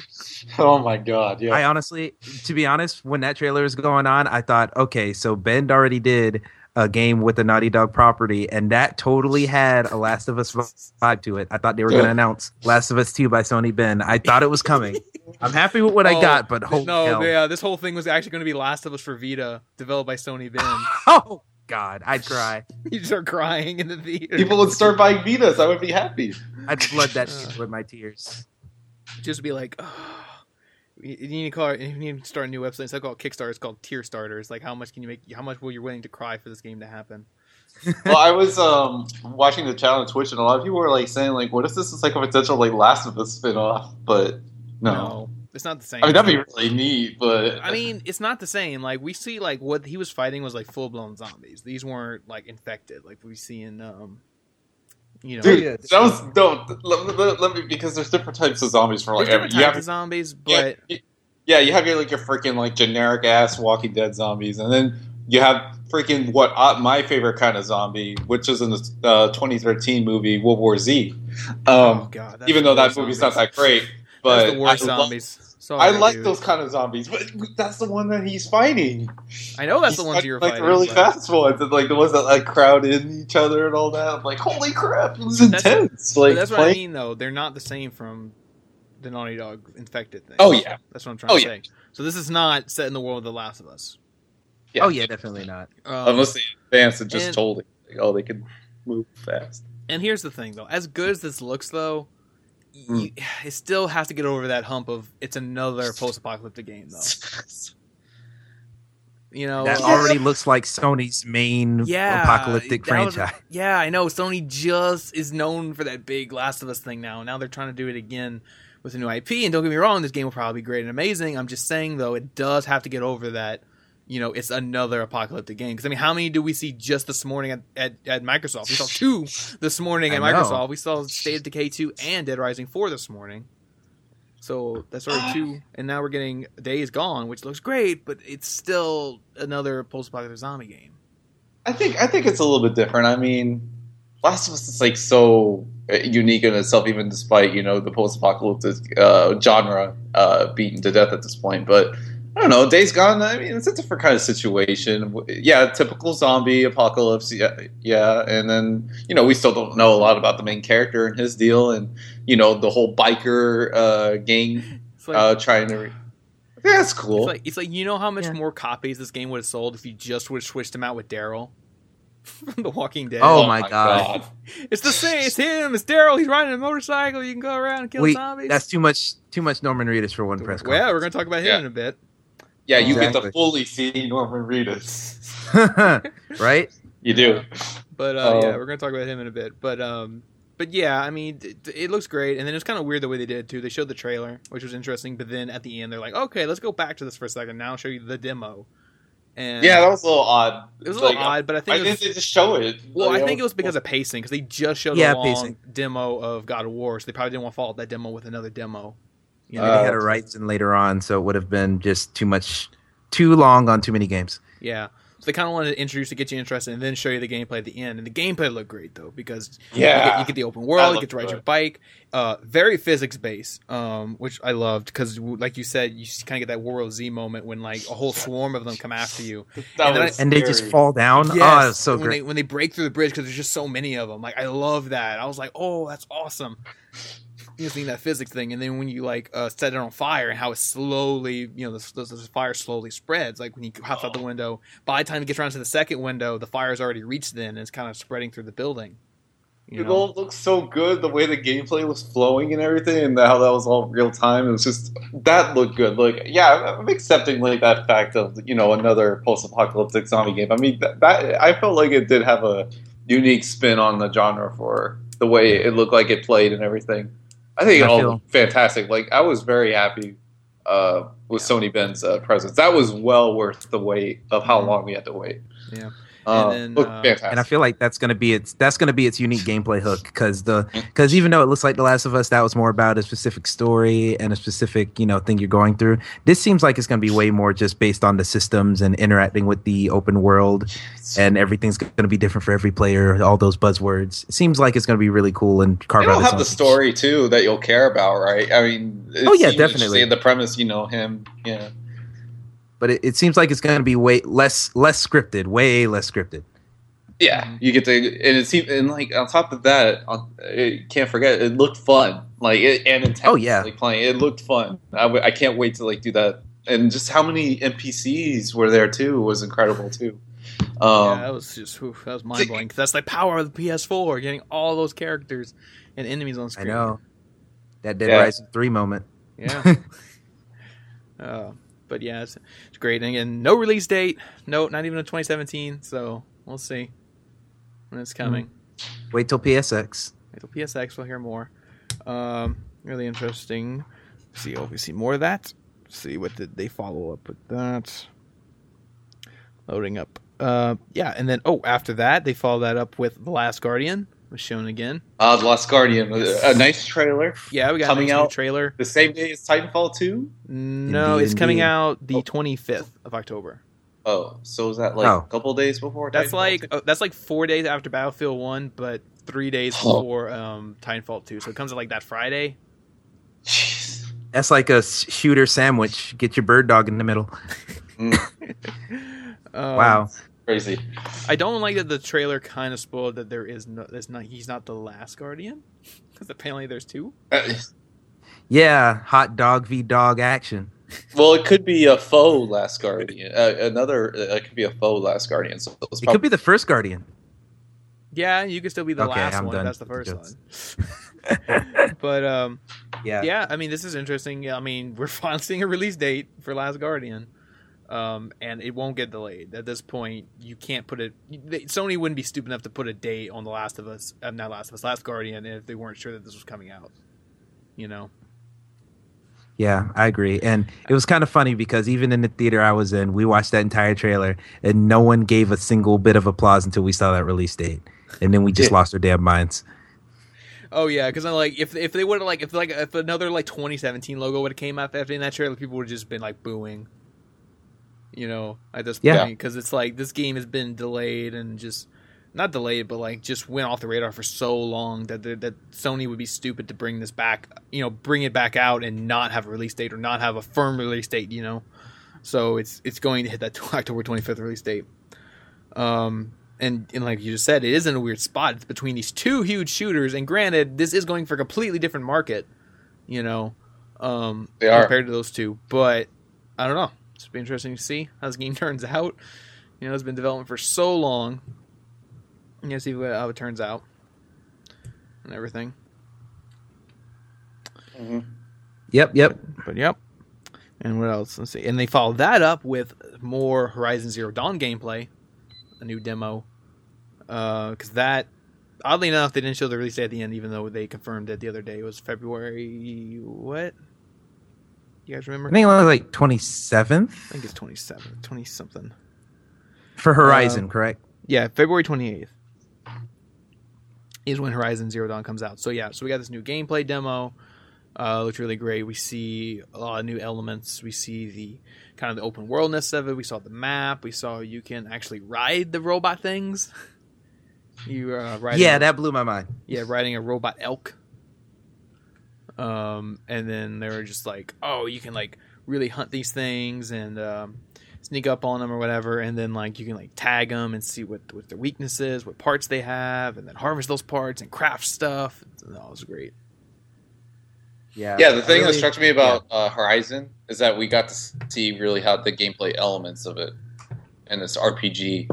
Oh my god! Yeah, I honestly, to be honest, when that trailer was going on, I thought, okay, so Bend already did a game with the Naughty Dog property, and that totally had a Last of Us vibe to it. I thought they were going to announce Last of Us 2 by Sony Bend. I thought it was coming. I'm happy with what I Oh, got, but holy no, hell. yeah, this whole thing was actually going to be Last of Us for Vita, developed by Sony Bend. Oh, God, I'd cry. you start crying in the theater. people would start buying Vitas. I would be happy. I'd flood that with my tears. just be like, oh. You need to call it. You need to start a new website. Instead of called Kickstarter, it's called Tear Starters. Like, how much can you make? How much will you willing to cry for this game to happen? well, I was um, watching the channel on Twitch, and a lot of people were like saying, like, "What if this is like a potential like Last of Us spin-off?" But no, it's not the same. I mean that'd be really neat. But I mean, it's not the same. Like we see, like what he was fighting was like full blown zombies. These weren't like infected, like we see in, um, you know, dude, yeah. that was no. Let, let- let me because there's different types of zombies for like there's different every. You types have, of zombies, yeah, but y- yeah, you have your like your freaking like generic ass Walking Dead zombies, and then you have freaking what uh, my favorite kind of zombie, which is in the uh, 2013 movie World War Z. Um, oh god, even though that worst movie's zombies. not that great, but that's the worst I love- zombies. Sorry, I like dude. those kind of zombies, but that's the one that he's fighting. I know that's He's the ones fighting, you were like fighting. the really but- fast ones, and like the ones that like crowd in each other and all that. I'm like, holy crap, it was That's- intense. but Like, that's what I mean, though. They're not the same from the Naughty Dog infected thing. Oh, yeah. that's what I'm trying Oh, to yeah. say. So this is not set in the world of The Last of Us. Yeah. Oh, yeah, definitely not. Um, unless they advance and just and- told it, like, oh, they can move fast. And here's the thing, though. As good as this looks, though. You, it still has to get over that hump of it's another post-apocalyptic game, though. You know, That uh, already looks like Sony's main yeah, apocalyptic that was- franchise. yeah, I know. Sony just is known for that big Last of Us thing now. Now they're trying to do it again with a new IP. And don't get me wrong, this game will probably be great and amazing. I'm just saying though, it does have to get over that. You know, it's another apocalyptic game. Because I mean, how many do we see just this morning at, at, at Microsoft? We saw two this morning at Microsoft. We saw State of Decay two and Dead Rising four this morning. So that's already two, and now we're getting Days Gone, which looks great, but it's still another post-apocalyptic zombie game. I think I think it's a little bit different. I mean, Last of Us is like so uh, unique in itself, even despite you know the post-apocalyptic uh, genre uh, beaten to death at this point. But I don't know, Days Gone. I mean, it's a different kind of situation. Yeah, typical zombie apocalypse. Yeah, yeah, and then you know we still don't know a lot about the main character and his deal, and you know the whole biker uh, gang like, uh, trying to. Re- yeah, that's cool. it's like it's like you know how much Yeah. more copies this game would have sold if you just would have switched him out with Daryl from The Walking Dead. Oh my God. It's the same. It's him. It's Daryl. He's riding a motorcycle. You can go around and kill Wait, zombies. that's too much. Too much Norman Reedus for one press well, yeah, we're gonna talk about him Yeah. in a bit. Yeah, you get to fully see Norman Reedus. right? You do. But uh, Oh. yeah, we're gonna talk about him in a bit. But um, but yeah, I mean, it, it looks great, and then it's kind of weird the way they did it too. They showed the trailer, which was interesting, but then at the end, they're like, okay, let's go back to this for a second. Now I'll show you the demo. And Yeah, that was a little odd. it was a Like, little odd, but I I think it think was, they just show it. well, Like, I think it was because of pacing because they just showed Yeah, a long pacing. demo of God of War, so they probably didn't want to follow up that demo with another demo. You know? Maybe they had Uh, a rights and later on, so it would have been just too much, too long on too many games. yeah. So they kind of wanted to introduce to get you interested, and then show you the gameplay at the end. And the gameplay looked great though because you Yeah. get, you get the open world, you get to ride your bike. Uh, very physics based, um, which I loved because, like you said, you kind of get that World Z moment when like a whole swarm of them come after you. And then was And they just fall down. Yes, Oh, it's so when great. They, when they break through the bridge because there's just so many of them. Like I love that. I was like, oh, that's awesome. You know, seeing that physics thing, and then when you like uh, set it on fire and how it slowly, you know, the, the, the fire slowly spreads. Like when you hop out the window, by the time it gets around to the second window, the fire's already reached. Then and it's kind of spreading through the building. You It know? all looked so good. The way the gameplay was flowing and everything, and how that was all real time. It was just that looked good. Like, yeah, I'm accepting like that fact of you know another post-apocalyptic zombie game. I mean, that, that I felt like it did have a unique spin on the genre for the way it looked like it played and everything. I think it I all feel- fantastic. Like, I was very happy uh, with Sony Bend's uh, presence. That was well worth the wait of how Mhm. long we had to wait. Yeah. Uh, then, looked uh, and I feel like that's gonna be its that's gonna be its unique gameplay hook because the because even though it looks like The Last of Us, that was more about a specific story and a specific you know thing you're going through. This seems like it's gonna be way more just based on the systems and interacting with the open world, and everything's gonna be different for every player. All those buzzwords. It seems like it's gonna be really cool and carve It'll out have own the story too that you'll care about, right? I mean, it Oh, yeah, definitely. The premise, you know, him, yeah. But it, it seems like it's gonna be way less less scripted, way less scripted. Yeah, Mhm. you get to, and it even, and like on top of that, on, you can't forget it looked fun, like it, and intense. Oh, yeah. like playing it looked fun. I, w- I can't wait to like do that, and just how many NPCs were there too was incredible too. yeah, Um, that was just oof, that was mind blowing. That's the power of the PS4, getting all those characters and enemies on screen. I screen. know that Dead Yeah. Rising three moment. Yeah. uh, but yeah, it's, it's great. And again, no release date. No, not even in 2017. So we'll see when it's coming. Wait till PSX. Wait till PSX, we'll hear more. Um, really interesting. See, oh, we see more of that. See what did they follow up with that? Loading up. Uh, yeah, and then oh, after that they follow that up with the Last Guardian was shown again. uh, The Last Guardian, a, a nice trailer. Yeah, we got Coming a nice new out trailer. The same day as Titanfall two. No, Indeed, it's coming indeed. out the Oh. 25th of October. Oh, so is that like Oh. a couple days before? That's Titanfall like 2? uh, that's like four days after Battlefield One, but three days Oh. before um, Titanfall Two. So it comes out like that Friday. Jeez. That's like a shooter sandwich. Get your bird dog in the middle. Mm, Um, wow. Crazy. I don't like that the trailer kind of spoiled that there is no, there's not, he's not the last Guardian because apparently there's two. Uh, Yeah, hot dog v dog action. Well, it could be a faux Last Guardian. Uh, another, uh, it could be a faux Last Guardian. So it's It could be the first Guardian. Yeah, you could still be the Okay, last I'm one. done That's the with the first one. but um, Yeah. yeah, I mean, this is interesting. I mean, we're finally seeing a release date for Last Guardian, um, and it won't get delayed. At this point, you can't put it. Sony wouldn't be stupid enough to put a date on the Last of Us, uh, not Last of Us, Last Guardian, if they weren't sure that this was coming out. You know, Yeah, I agree. And it was kind of funny because even in the theater I was in, we watched that entire trailer and no one gave a single bit of applause until we saw that release date. And then we just Yeah. lost our damn minds. Oh yeah, because I'm like, if if they would have like if like if another like 2017 logo would have came out after in that trailer, people would have just been like booing. You know, at this Yeah. point, because it's like this game has been delayed and just not delayed, but like just went off the radar for so long that that that Sony would be stupid to bring this back. You know, bring it back out and not have a release date or not have a firm release date. You know, so it's it's going to hit that October 25th release date. Um, and, and like you just said, it is in a weird spot. It's between these two huge shooters, and granted, this is going for a completely different market, you know, um, They are. compared to those two. But I don't know. It's be interesting to see how this game turns out. You know, it's been development for so long. You know, see what, how it turns out and everything. Mm-hmm. Yep, yep. But yep. And what else? Let's see. And they followed that up with more Horizon Zero Dawn gameplay, a new demo. Uh, because that, oddly enough, they didn't show the release date at the end, even though they confirmed it the other day. It was February. What? You guys remember? I think it was like 27th I think it's 27, 20 something. for Horizon, Um, correct? Yeah, February 28th is when Horizon Zero Dawn comes out. So yeah, so we got this new gameplay demo. Uh, looks really great. We see a lot of new elements. We see the kind of the open worldness of it. We saw the map. We saw you can actually ride the robot things. You uh, riding, Yeah, that blew my mind. yeah, riding a robot elk. Um, and then they were just like, oh, you can like really hunt these things and um, sneak up on them or whatever, and then like you can like tag them and see what what their weaknesses, what parts they have, and then harvest those parts and craft stuff. That was great. Yeah. Yeah, the I thing that struck me about uh, Horizon is that we got to see really how the gameplay elements of it and this RPG,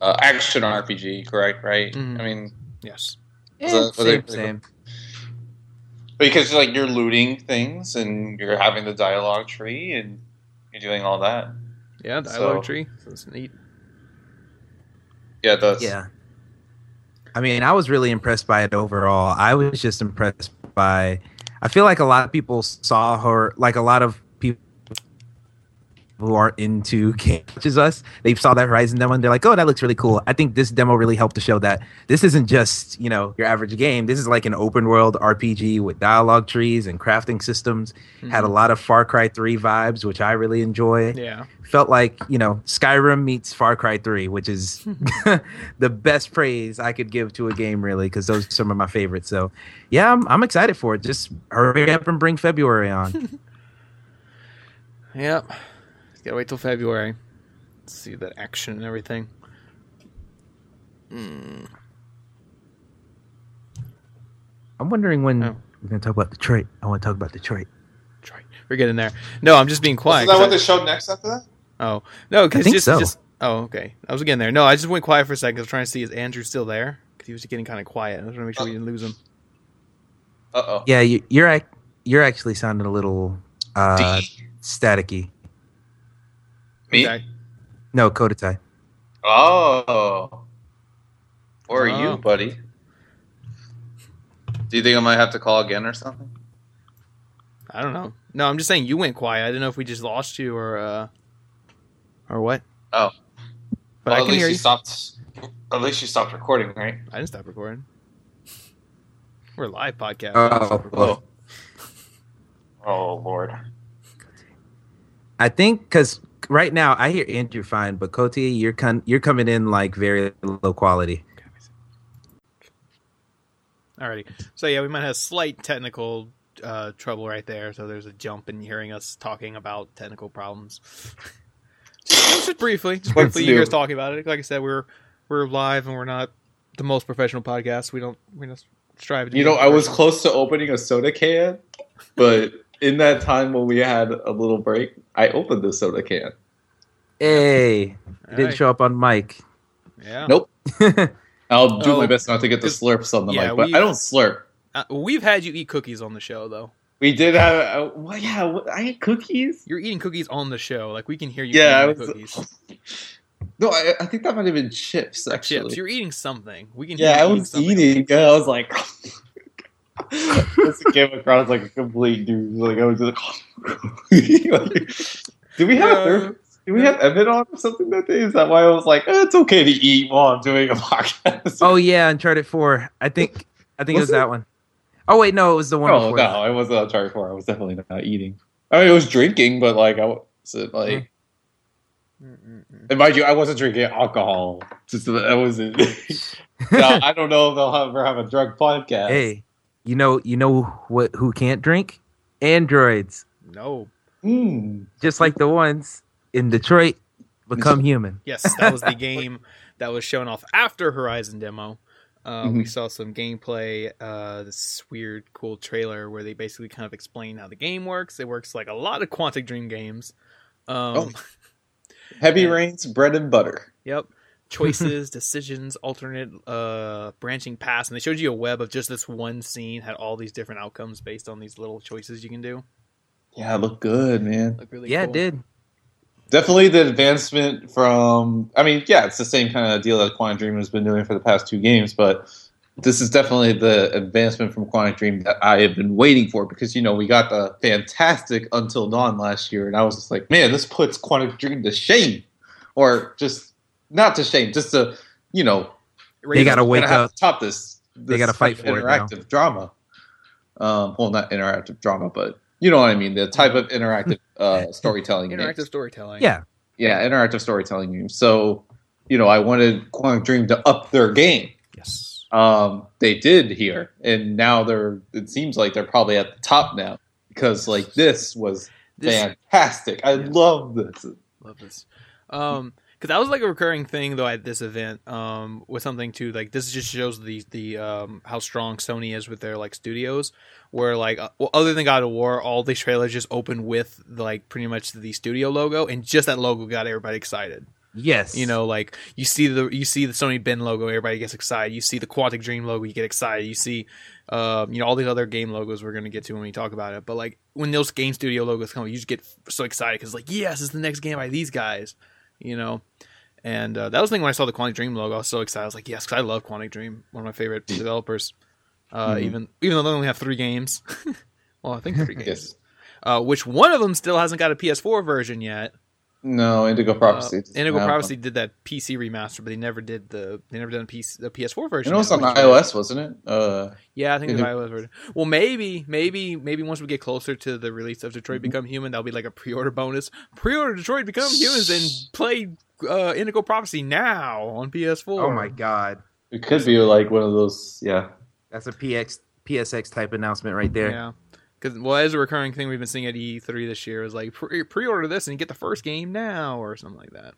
uh, action RPG, correct? Right? Mhm. I mean, Yes. So- same, were they- same. Because like you're looting things and you're having the dialogue tree and you're doing all that. Yeah, dialogue So- tree. So it's neat. Yeah, that's Yeah. I mean, I was really impressed by it overall. I was just impressed by. I feel like a lot of people saw her, like a lot of people who are into games, such as us, they saw that Horizon demo and they're like, "Oh, that looks really cool." I think this demo really helped to show that this isn't just you know your average game. This is like an open world RPG with dialogue trees and crafting systems. Had a mm-hmm. lot of Far Cry Three vibes, which I really enjoy Yeah. felt like you know Skyrim meets Far Cry 3, which is the best praise I could give to a game, really, because those are some of my favorites. So, yeah, I'm, I'm excited for it. Just hurry up and bring February on. Yep. Just gotta wait till February. See that action and everything. Mm. I'm wondering when Oh. we're gonna talk about Detroit. I want to talk about Detroit. Try. We're getting there. No, I'm just being quiet. Isn't that 'cause what I- they showed next after that? Oh no, because think just, so. just oh okay. I was getting there. No, I just went quiet for a second. I was trying to see is Andrew still there because he was getting kind of quiet. I was trying to make sure we didn't lose him. Uh oh. Yeah, you, you're ac- you're actually sounding a little uh, D. staticky. Me? Okay. No, Kodatai. Oh. Or Oh. you, buddy? Do you think I might have to call again or something? I don't know. No, I'm just saying you went quiet. I didn't know if we just lost you or uh or what. Oh. But well, I at can least hear you you. stopped. At least you stopped recording, right? I didn't stop recording. We're a live podcast. Oh, well, Oh Lord. I think because right now I hear Andrew fine, but Koti, you're con- you're coming in like very low quality. Alrighty. So yeah, we might have slight technical uh, trouble right there. So there's a jump in hearing us talking about technical problems. just, just briefly, just briefly, you guys talking about it. Like I said, we're we're live and we're not the most professional podcast. We don't we don't strive to. You be know, I was close to opening a soda can, but in that time when we had a little break, I opened the soda can. Hey, you didn't Alright. show up on mic. Yeah. Nope. I'll do Oh. my best not to get the Just- slurps on the yeah, mic, but I don't slurp. Uh, we've had you eat cookies on the show though. We did have, uh, well, yeah, what- I ate cookies. You're eating cookies on the show. Like we can hear you Yeah, I eating the was- cookies. No, I, I think that might have been chips. Actually, chips. You're eating something. We can. yeah, hear I you was something. eating. I was like, this came across like a complete dude. Like I was just like, like did we have a Yeah. third? Did we have Evan on or something that day? Is that why I was like, eh, it's okay to eat while I'm doing a podcast? Oh yeah, Uncharted Four. I think I think it Was was it? that one. Oh wait, no, it was the one. Oh before no, I wasn't uh, Uncharted Four. I was definitely not eating. I mean, it was drinking, but like I wasn't like. Mm-hmm. Mm-hmm. And mind you, I wasn't drinking alcohol. Just that wasn't. no, I don't know if they'll ever have a drug podcast. Hey, you know, you know what? Who can't drink? Androids, No. Mm. just like the ones in Detroit, become human. Yes, that was the game that was shown off after Horizon demo. Uh, We Mhm. saw some gameplay, uh, this weird, cool trailer where they basically kind of explain how the game works. It works like a lot of Quantic Dream games. Um, Oh. Heavy Yeah. rains, bread and butter. Yep. Choices, decisions, alternate uh, branching paths, and they showed you a web of just this one scene had all these different outcomes based on these little choices you can do. Yeah, it looked good, man. Look really yeah, cool. it did. Definitely the advancement from. I mean, yeah, it's the same kind of deal that Quantic Dream has been doing for the past two games, but this is definitely the advancement from Quantic Dream that I have been waiting for because you know we got the fantastic Until Dawn last year, and I was just like, man, this puts Quantic Dream to shame, or just not to shame, just to you know They gotta we're wake gonna up. to top this. They gotta fight type of for it interactive drama. Um, well, not interactive drama, but you know what I mean. The type of interactive uh, storytelling. Interactive games. storytelling. Yeah, Yeah, interactive storytelling games. So, you know, I wanted Quantic Dream to up their game. Yes. Um, they did here, and now they're. It seems like they're probably at the top now because like this was This, fantastic. I Yeah. love this. Love this. Um, because that was like a recurring thing though at this event. Um, with something too like this just shows the the um how strong Sony is with their like studios. Where like uh, well, other than God of War, all these trailers just open with like pretty much the studio logo, and just that logo got everybody excited. yes. You know, like you see the you see the Sony Bend logo, everybody gets excited. You see the Quantic Dream logo, you get excited. You see, um, you know, all these other game logos we're gonna get to when we talk about it. But like when those game studio logos come, you just get so excited because like yes, it's the next game by these guys. You know, and uh, that was the thing when I saw the Quantic Dream logo. I was so excited. I was like, yes, because I love Quantic Dream, one of my favorite developers. Uh, Mhm. Even even though they only have three games, well, I think three games. Yes. Uh, which one of them still hasn't got a PS4 version yet. No, Indigo Prophecy. Uh, Indigo Prophecy one. did that PC remaster, but they never did the they never done a PC, the PS4 version. You know, it's on which- iOS, wasn't it? Uh, Yeah, I think it's Indigo- iOS version. Well, maybe, maybe, maybe once we get closer to the release of Detroit Mm-hmm. Become Human, that'll be like a pre-order bonus. Pre-order Detroit Become Humans and play uh, Indigo Prophecy now on PS4. Oh my god, it could be like one of those. Yeah. that's a PX PSX type announcement right there. Yeah. Because well, as a recurring thing we've been seeing at E3 this year is like pre- pre-order this and you get the first game now or something like that.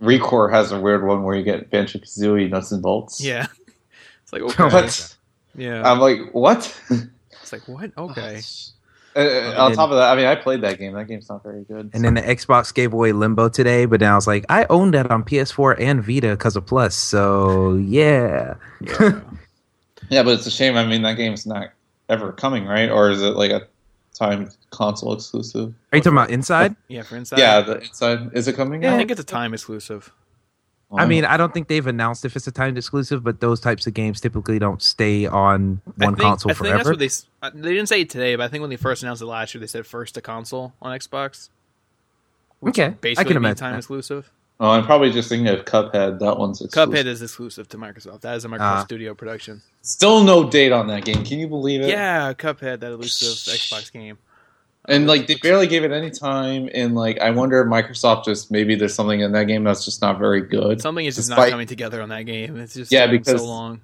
ReCore has a weird one where you get Banjo Kazooie nuts and bolts. Yeah, it's like Oh okay, What? yeah, I'm like, what? it's like what? Okay, Uh, uh, on top of that, I mean, I played that game. That game's not very good. And then the Xbox gave away Limbo today, but now I was like, I own that on PS4 and Vita because of Plus. So yeah, yeah. yeah, but it's a shame. I mean, that game's not ever coming, right? Or is it like a time console exclusive? are you talking about Inside? yeah, for inside. yeah, the inside is it coming? I out? think it's a time exclusive. I mean, I don't think they've announced if it's a timed exclusive, but those types of games typically don't stay on one think- console I think that's forever. what they s- uh, they didn't say it today, but I think when they first announced it last year, they said first to console on Xbox. okay, I Basically, can mean imagine. time that. exclusive. Oh, I'm probably just thinking of Cuphead. That one's exclusive. Cuphead is exclusive to Microsoft. That is a Microsoft Ah. Studio production. Still no date on that game. Can you believe it? Yeah, Cuphead, that elusive Xbox game. And Uh, like they barely gave it any time, and like I wonder if Microsoft just maybe there's something in that game that's just not very good. something is just not coming together on that game. It's just Yeah, because- so long.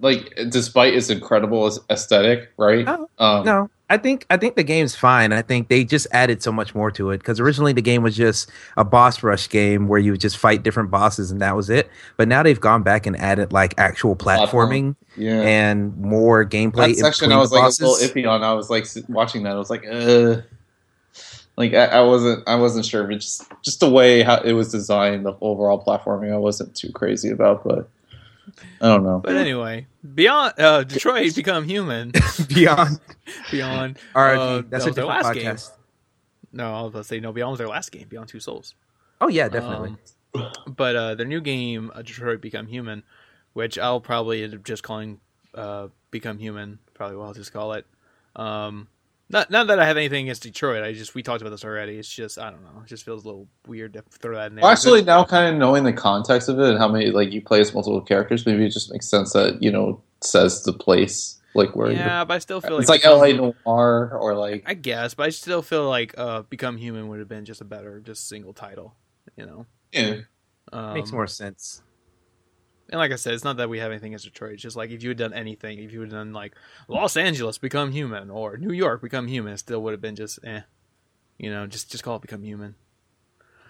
Like despite its incredible aesthetic, right? Oh, um, No, I think I think the game's fine. I think they just added so much more to it because originally the game was just a boss rush game where you would just fight different bosses and that was it. But now they've gone back and added like actual platforming yeah. and more gameplay. that section I was like bosses. a little iffy on. I was like watching that. I was like, uh, like I, I wasn't, I wasn't sure. But just, just the way how it was designed, the overall platforming, I wasn't too crazy about. But I don't know. But anyway, beyond uh, Detroit Become Human, Beyond Beyond. RIP. uh, That's that a their different last podcast. game. No, I was about to say no. Beyond was their last game. Beyond Two Souls. Oh yeah, definitely. Um, but uh, their new game, uh, Detroit Become Human, which I'll probably end up just calling uh, Become Human. Probably what I'll just call it. Um, not not that I have anything against Detroit. I just we talked about this already. It's just I don't know. It just feels a little weird to throw that in there. Actually, now kind of knowing the context of it and how many like you play as multiple characters, maybe it just makes sense that you know says the place. like where Yeah, but I still feel like it's like Become- L.A. Noire or like I guess, but I still feel like uh, Become Human would have been just a better, just single title. You know, yeah. um, Makes more sense. And like I said, it's not that we have anything against Detroit. It's just like if you had done anything, if you had done like Los Angeles Become Human or New York Become Human, it still would have been just eh. You know, just just call it Become Human.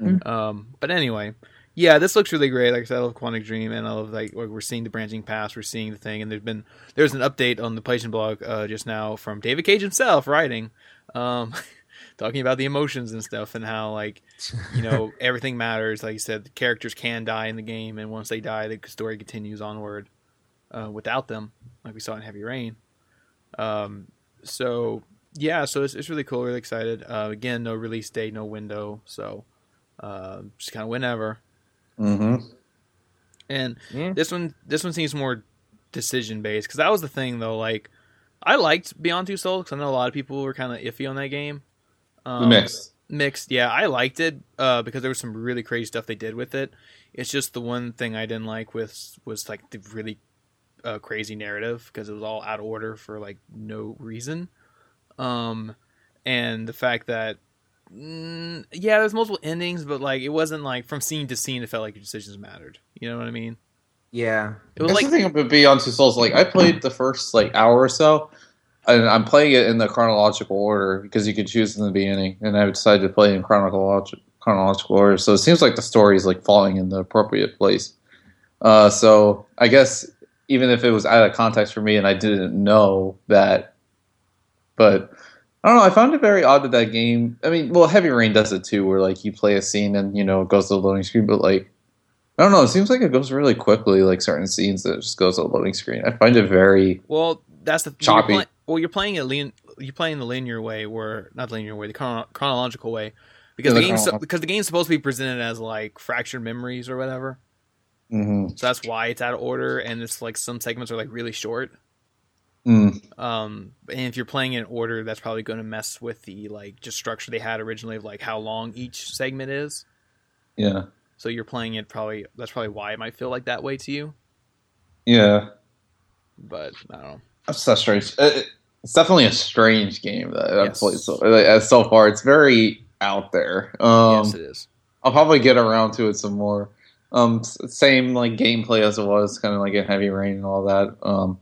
Mm. Um, but anyway, yeah, this looks really great. Like I said, I love Quantic Dream, and I love like like, we're seeing the branching paths, we're seeing the thing, and there's been there's an update on the PlayStation blog uh, just now from David Cage himself writing, um, talking about the emotions and stuff, and how like you know everything matters. Like you said, the characters can die in the game, and once they die, the story continues onward uh, without them, like we saw in Heavy Rain. Um, so yeah, so it's, it's really cool. Really excited. Uh, again, no release date, no window, so uh, just kind of whenever. Mm-hmm. And Yeah. this one, this one seems more decision based because that was the thing though. Like, I liked Beyond Two Souls because I know a lot of people were kind of iffy on that game. Um, Mixed. mixed yeah i liked it uh, because there was some really crazy stuff they did with it it's just the one thing i didn't like with was like the really uh, crazy narrative because it was all out of order for like no reason um and the fact that mm, yeah there's multiple endings but like it wasn't like from scene to scene it felt like your decisions mattered you know what i mean Yeah. it was That's like the thing about Beyond Two Souls. Like I played the first like hour or so, and I'm playing it in the chronological order because you could choose in the beginning, and I decided to play in chronological chronological order. So it seems like the story is like falling in the appropriate place. Uh, so I guess even if it was out of context for me and I didn't know that, but I don't know. I found it very odd that that game. I mean, well, Heavy Rain does it too, where like you play a scene and you know it goes to the loading screen, but like I don't know. It seems like it goes really quickly. Like certain scenes that it just goes to the loading screen. I find it very Well, that's the when Choppy. You're well, you're playing it lean, you're playing the linear way, or not the linear way, the chrono- chronological way, because Yeah, the the game's because the game's supposed to be presented as like fractured memories or whatever. mhm. So that's why it's out of order, and it's like some segments are like really short. mm, Um, and if you're playing in order, that's probably going to mess with the like just structure they had originally of like how long each segment is. yeah, So you're playing it probably that's probably why it might feel like that way to you. yeah. But I don't know. That's so strange. Uh, It's definitely a strange game that I've Yes. played so like, uh, so far. It's very out there. Um, yes, it is. I'll probably get around to it some more. Um, same like gameplay as it was, kind of like in Heavy Rain and all that. Um,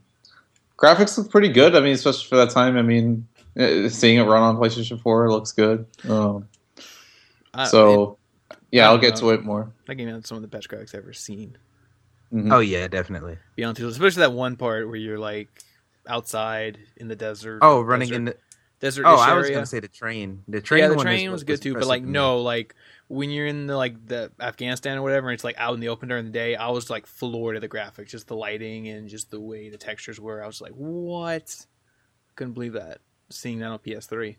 graphics look pretty good. I mean, especially for that time. I mean, uh, seeing it run on PlayStation Four looks good. Um, I- it- so yeah, I I'll get know. to it more. that game had some of the best graphics I've ever seen. Mhm. Oh yeah, definitely. Beyond Two, especially that one part where you're like outside in the desert. Oh, running desert, in the. desert. Oh, I was area. gonna say the train. The train. yeah, the one train is- was good too, but like no, like when you're in the like the Afghanistan or whatever, and it's like out in the open during the day. I was like floored at the graphics, just the lighting and just the way the textures were. I was like, what? Couldn't believe that seeing that on PS3.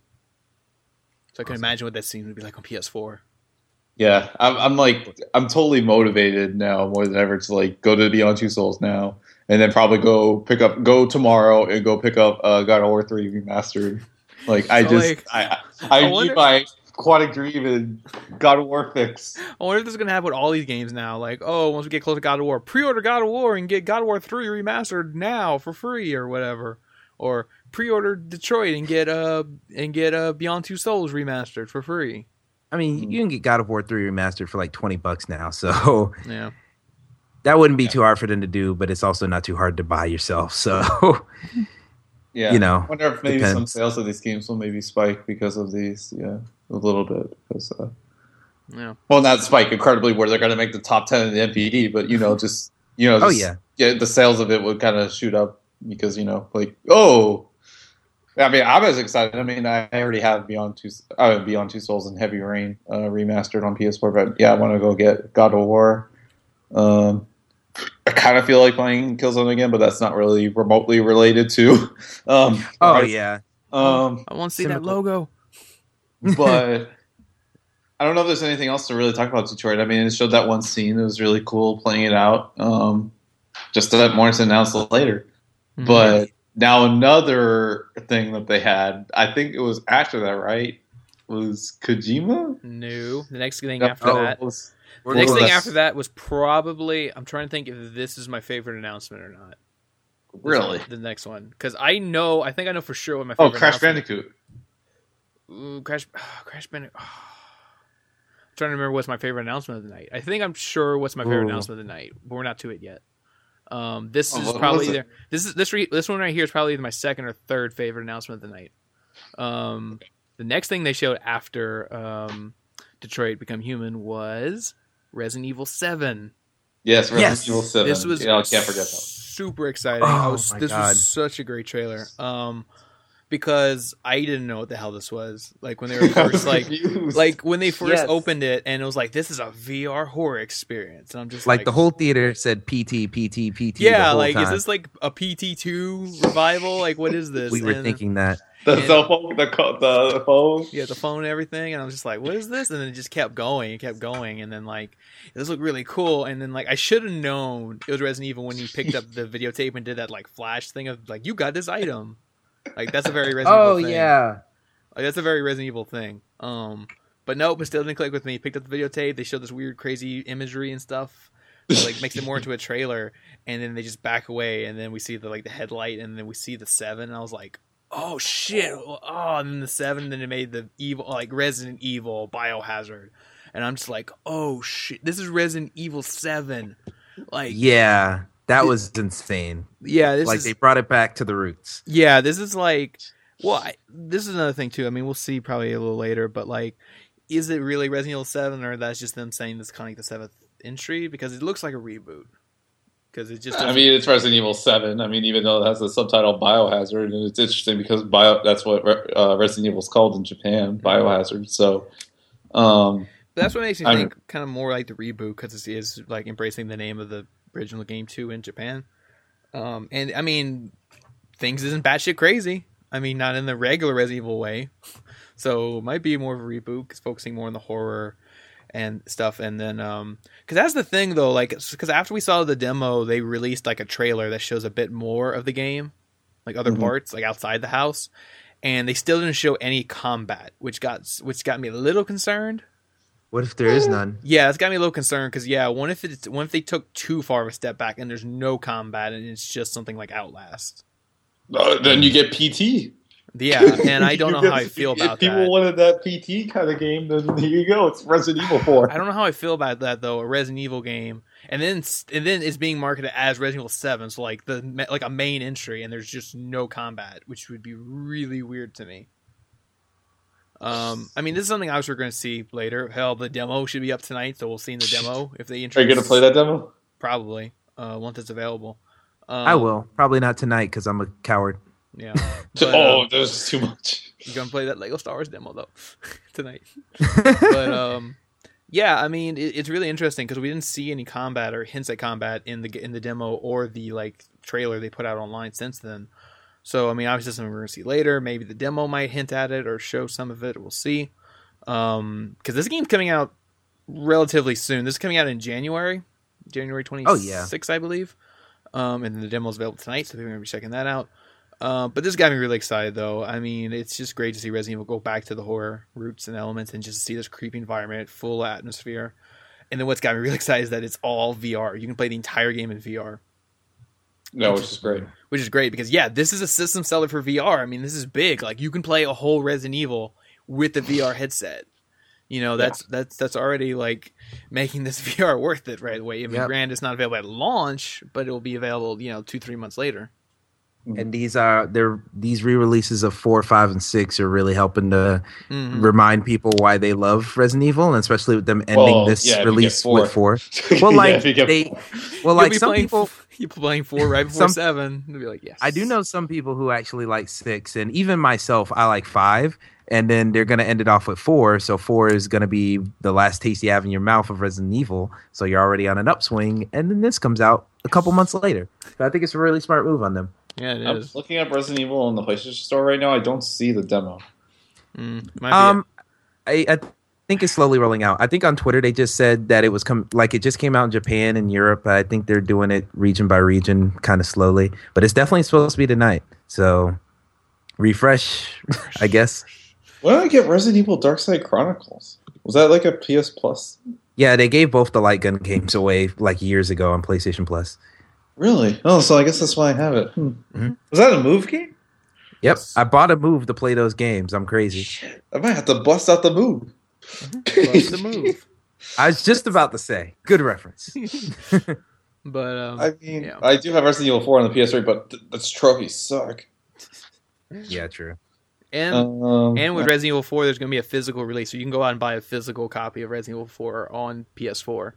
So I can Awesome. imagine what that scene would be like on PS4. Yeah, I'm, I'm like I'm totally motivated now more than ever to like go to Beyond Two Souls now, and then probably go pick up go tomorrow and go pick up uh, God of War Three remastered. Like I So, just like, I I, I I wonder- need my Quantic Dream and God of War fix. I wonder if this is gonna happen with all these games now. Like, oh, once we get close to God of War, pre-order God of War and get God of War three remastered now for free or whatever, or pre-order Detroit and get uh and get uh Beyond Two Souls remastered for free. I mean, Mm. you can get God of War three remastered for like twenty bucks now, so Yeah, that wouldn't be Yeah. too hard for them to do. But it's also not too hard to buy yourself. So Yeah, You know, I wonder if maybe some sales of these games will maybe spike because of these. Yeah, a little bit because. Uh, yeah. well, not spike incredibly where they're going to make the top ten in the NPD, but you know, just you know, Oh, yeah. yeah, the sales of it would kind of shoot up because you know, like oh, I mean, I'm as excited. I mean, I already have Beyond Two, uh, Beyond Two Souls and Heavy Rain uh, remastered on PS4, but yeah, I want to go get God of War. Um, I kind of feel like playing Killzone again, but that's not really remotely related to. Um, oh right? yeah, Um, I want to see that logo. but I don't know if there's anything else to really talk about Detroit. I mean, it showed that one scene. It was really cool playing it out. Um, just that Morrison announced it later. Mhm. But now another thing that they had, I think it was after that, right? Was Kojima? no, the next thing Yep. after Oh. that, Was- the next thing after that was probably. I'm trying to think if this is my favorite announcement or not. Really? The next one, because I know, I think I know for sure what my Oh. Crash Bandicoot. Ooh, Crash, Crash Bandicoot. I'm trying to remember what's my favorite announcement of the night. I think I'm sure what's my favorite Ooh. announcement of the night, but we're not to it yet. Um, this Oh, is probably either this is this re, this one right here is probably my second or third favorite announcement of the night. Um, the next thing they showed after um, Detroit Become Human was Resident Evil Seven. Yes, Resident Yes. Evil Seven. This was yeah, I can't forget that. super exciting. I Oh was, my this God. was such a great trailer. Um, because I didn't know what the hell this was. Like when they were first like like when they first Yes. opened it and it was like this is a VR horror experience and I'm just like, like, the whole theater said PT PT PT. the yeah whole like is this like a PT2 revival like what is this we were And- thinking that. the and- cell phone, the the phone. yeah the phone and everything and I was just like what is this and then it just kept going it kept going and then like this looked really cool and then like I should have known it was Resident Evil when he picked up the videotape and did that like flash thing of like you got this item like that's a very Resident Oh Evil thing. Oh yeah. Like that's a very Resident Evil thing. Um, but nope, it still didn't click with me. Picked up the videotape. They showed this weird, crazy imagery and stuff. that, like makes it more into a trailer, and then they just back away, and then we see the like the headlight, and then we see the seven. And I was like, oh shit! Oh, and then the seven. Then it made the evil like Resident Evil Biohazard, and I'm just like, oh shit! This is Resident Evil Seven. Like yeah, Yeah. That was insane. Yeah, this like is they brought it back to the roots. yeah, this is like, well, I, this is another thing too. I mean, we'll see probably a little later, but like, is it really Resident Evil Seven, or that's just them saying this kind of like the seventh entry because it looks like a reboot? Because it just, I mean, it's Resident Evil Seven. I mean, even though it has the subtitle Biohazard, and it's interesting because bio that's what uh, Resident Evil is called in Japan, Biohazard. So, um, that's what makes me think kind of more like the reboot because it is like embracing the name of the original game too in Japan. Um, and I mean, things isn't batshit crazy. I mean, not in the regular Resident Evil way. So it might be more of a reboot because focusing more on the horror and stuff. And then, um, because that's the thing though, like, because after we saw the demo, they released like a trailer that shows a bit more of the game, like other Mhm. parts, like outside the house, and they still didn't show any combat, which got which got me a little concerned. What if there is none? Yeah, it's got me a little concerned because yeah, what if it's what if they took too far of a step back and there's no combat and it's just something like Outlast? uh, then you get PT. Yeah, and I don't know how I feel about that. If people that. wanted that PT kind of game, then here you go. It's Resident Evil Four. I don't know how I feel about that though. A Resident Evil game, and then and then it's being marketed as Resident Evil Seven, so like the like a main entry, and there's just no combat, which would be really weird to me. Um, I mean, this is something I was going to see later. Hell, the demo should be up tonight, so we'll see in the demo if they interest. Are you gonna play that demo? Probably, uh, once it's available. Um, I will. Probably not tonight because I'm a coward. Yeah. But, oh, um, there's too much. You're gonna play that Lego Star Wars demo though tonight. but um, yeah, I mean it, it's really interesting because we didn't see any combat or hints at combat in the in the demo or the like trailer they put out online since then. So I mean, obviously something we're gonna see later. Maybe the demo might hint at it or show some of it. We'll see. Um, because this game's coming out relatively soon. This is coming out in January, January twenty Oh, yeah. I believe. Um, and the demo's available tonight, so people are gonna be checking that out. Uh, but this got me really excited, though. I mean, it's just great to see Resident Evil go back to the horror roots and elements, and just see this creepy environment, full atmosphere. And then what's got me really excited is that it's all VR. You can play the entire game in VR, No, which is great. which is great because yeah, this is a system seller for VR. I mean, this is big. Like you can play a whole Resident Evil with the VR headset. You know, that's that's that's already like making this VR worth it right away. I mean, Yep. granted, it's not available at launch, but it will be available, you know, two three months later. And these are they're these re-releases of four, five, and six are really helping to Mhm. remind people why they love Resident Evil, and especially with them ending Well, this yeah, release four. with four. Well, like if you they, well, like some playing, people, you playing four right before Some- seven. They'll be like, yes. I do know some people who actually like six, and even myself, I like five. And then they're gonna end it off with four, so four is gonna be the last taste you have in your mouth of Resident Evil. So you're already on an upswing, and then this comes out a couple months later. So I think it's a really smart move on them. Yeah, it I'm is. looking up Resident Evil on the PlayStation Store right now. I don't see the demo. Mm, might Um, I, I think it's slowly rolling out. I think on Twitter they just said that it was come like it just came out in Japan and Europe. I think they're doing it region by region, kind of slowly. But it's definitely supposed to be tonight. So refresh, I guess. When did I get Resident Evil Dark Side Chronicles? Was that like a PS Plus? Yeah, they gave both the light gun games away like years ago on PlayStation Plus. Really? Oh, so I guess that's why I have it. Hmm. Mhm. Was that a move game? Yep. I bought a move to play those games. I'm crazy. I might have to bust out the move. Bust the move. I was just about to say. Good reference. But um, I mean, Yeah. I do have Resident Evil 4 on the PS3, but th- those trophies suck. yeah, true. and Um, and with Resident Evil 4, there's going to be a physical release, so you can go out and buy a physical copy of Resident Evil 4 on PS4.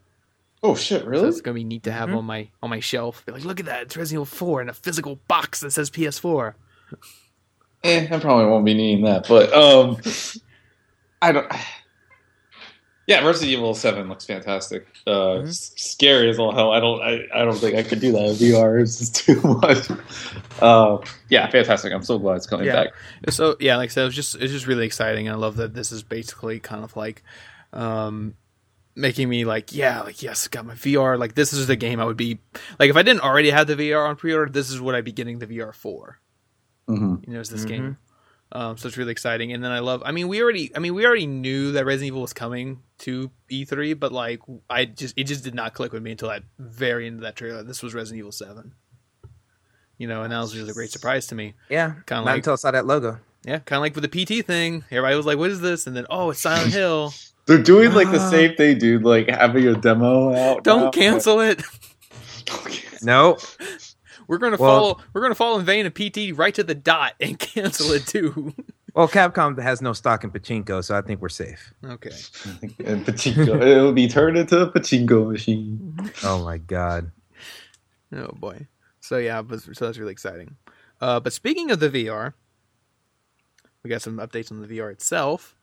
Oh shit, So really? it's going to be neat to have Mhm. on my on my shelf. Be like, look at that, it's Resident Evil 4 in a physical box that says PS4. Eh, I probably won't be needing that, but um, I don't. Yeah, Resident Evil Seven looks fantastic. Uh, Mhm. s- Scary as all hell. I don't. I, I don't think I could do that in VR. It's just too much. Uh, yeah, fantastic. I'm so glad it's coming Yeah. back. So yeah, like I said, it was just it's just really exciting. I love that this is basically kind of like um making me like, yeah, like yes, got my VR. Like this is the game I would be like if I didn't already have the VR on pre-order, this is what I'd be getting the VR for. Mm-hmm. You know, it's this Mhm. game. Um, so it's really exciting. And then I love. I mean, we already. I mean, we already knew that Resident Evil was coming to E3, but like, I just it just did not click with me until that very end of that trailer. This was Resident Evil Seven. You know, and that was just a great surprise to me. Yeah. Kinda like- until I saw that logo. Yeah, kind of like with the PT thing. Everybody was like, "What is this?" And then, oh, it's Silent Hill. They're doing like the same thing, dude. Like having a demo out. Don't now. cancel it. No. We're gonna Well- fall. We're gonna fall in vain of PT right to the dot and cancel it too. Well, Capcom has no stock in pachinko, so I think we're safe. okay. And pachinko. It'll be turned into a pachinko machine. Oh my god. Oh boy. So yeah, but so that's really exciting. Uh, but speaking of the VR, we got some updates on the VR itself.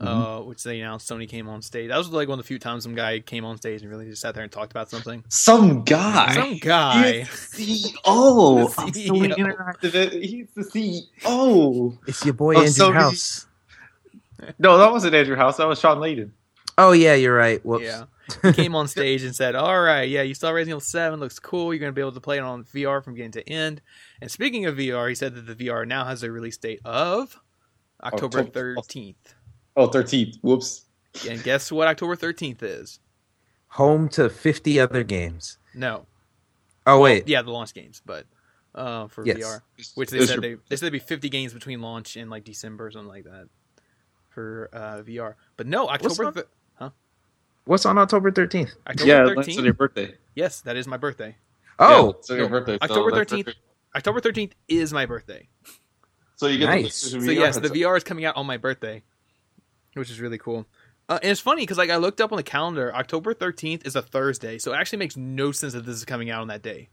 Uh, which they announced Sony came on stage. That was like one of the few times some guy came on stage and really just sat there and talked about something. Some guy. Some guy. He's the CEO of The Sony CEO. Interactive. He's the CEO. It's your boy Oh, Andrew Sony- House. No, that wasn't Andrew House. That was Shawn Layden. Oh yeah, you're right. Whoops. Yeah. He came on stage and said, All right, yeah, you saw Resident Evil 7, looks cool. You're going to be able to play it on VR from beginning to end. And speaking of VR, he said that the VR now has a release date of October October- 13th. Oh, 13th. Whoops. And guess what October 13th is? Home to 50 other games. No. Oh wait. Yeah, the launch games, but uh, for Yes. VR. Which they This- said they, they said it'd be 50 games between launch and like December or something like that for uh, VR. But no, October on- th- What's on October 13th? October yeah, 13th. that's on your birthday. yes, that is my birthday. Oh, yeah, it's your birthday. October that's 13th. perfect. October 13th is my birthday. So you get Nice. The, So VR yes, the. VR is coming out on my birthday, which is really cool. Uh, and it's funny because like I looked up on the calendar, October thirteenth is a Thursday, so it actually makes no sense that this is coming out on that day.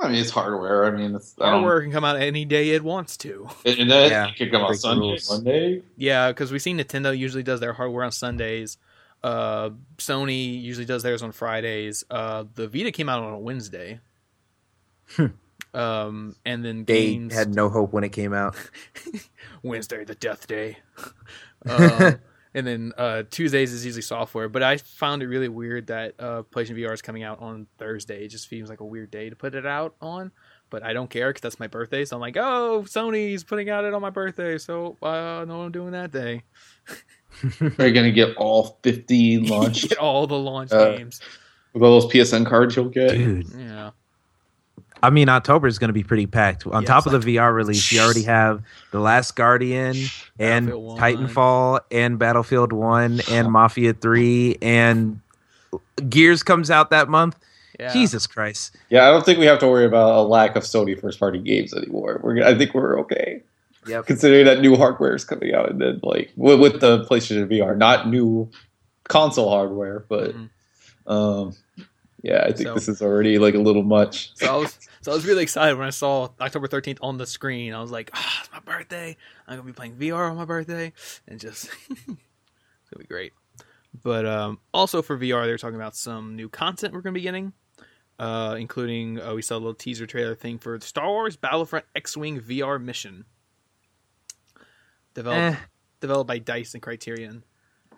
I mean, it's hardware. I mean, it's um, Hardware can come out any day it wants to. And then Yeah, it could come out Sunday, rules. Monday. Yeah, because we see Nintendo usually does their hardware on Sundays. Uh, Sony usually does theirs on Fridays. Uh, the Vita came out on a Wednesday. um, and then they games had no hope when it came out. Wednesday, the death day. um, and then uh, Tuesdays is usually software. But I found it really weird that uh, PlayStation VR is coming out on Thursday. It just seems like a weird day to put it out on. But I don't care because that's my birthday. So I'm like, oh, Sony's putting out it on my birthday. So uh, no, I'm doing that day. Are you gonna get all fifty launch? Get all the launch Uh, games. with all those PSN cards you'll get? Dude, Yeah. I mean, October is going to be pretty packed. On Yeah, top it's of the VR release, you already have The Last Guardian and Titanfall and Battlefield 1 and Mafia 3 and Gears comes out that month. Yeah. Jesus Christ. Yeah, I don't think we have to worry about a lack of Sony first party games anymore. We're, I think we're okay. Yep. Considering that new hardware is coming out, and then like with, with the PlayStation VR, not new console hardware, but Mhm. um, yeah, I think So- this is already like a little much. So I was so I was really excited when I saw October 13th on the screen. I was like, ah, it's my birthday. I'm gonna be playing VR on my birthday, and just it's gonna be great. But um, also for VR, they're talking about some new content we're gonna be getting, uh, including uh, we saw a little teaser trailer thing for the Star Wars Battlefront X-wing VR mission, developed Eh, developed by Dice and Criterion,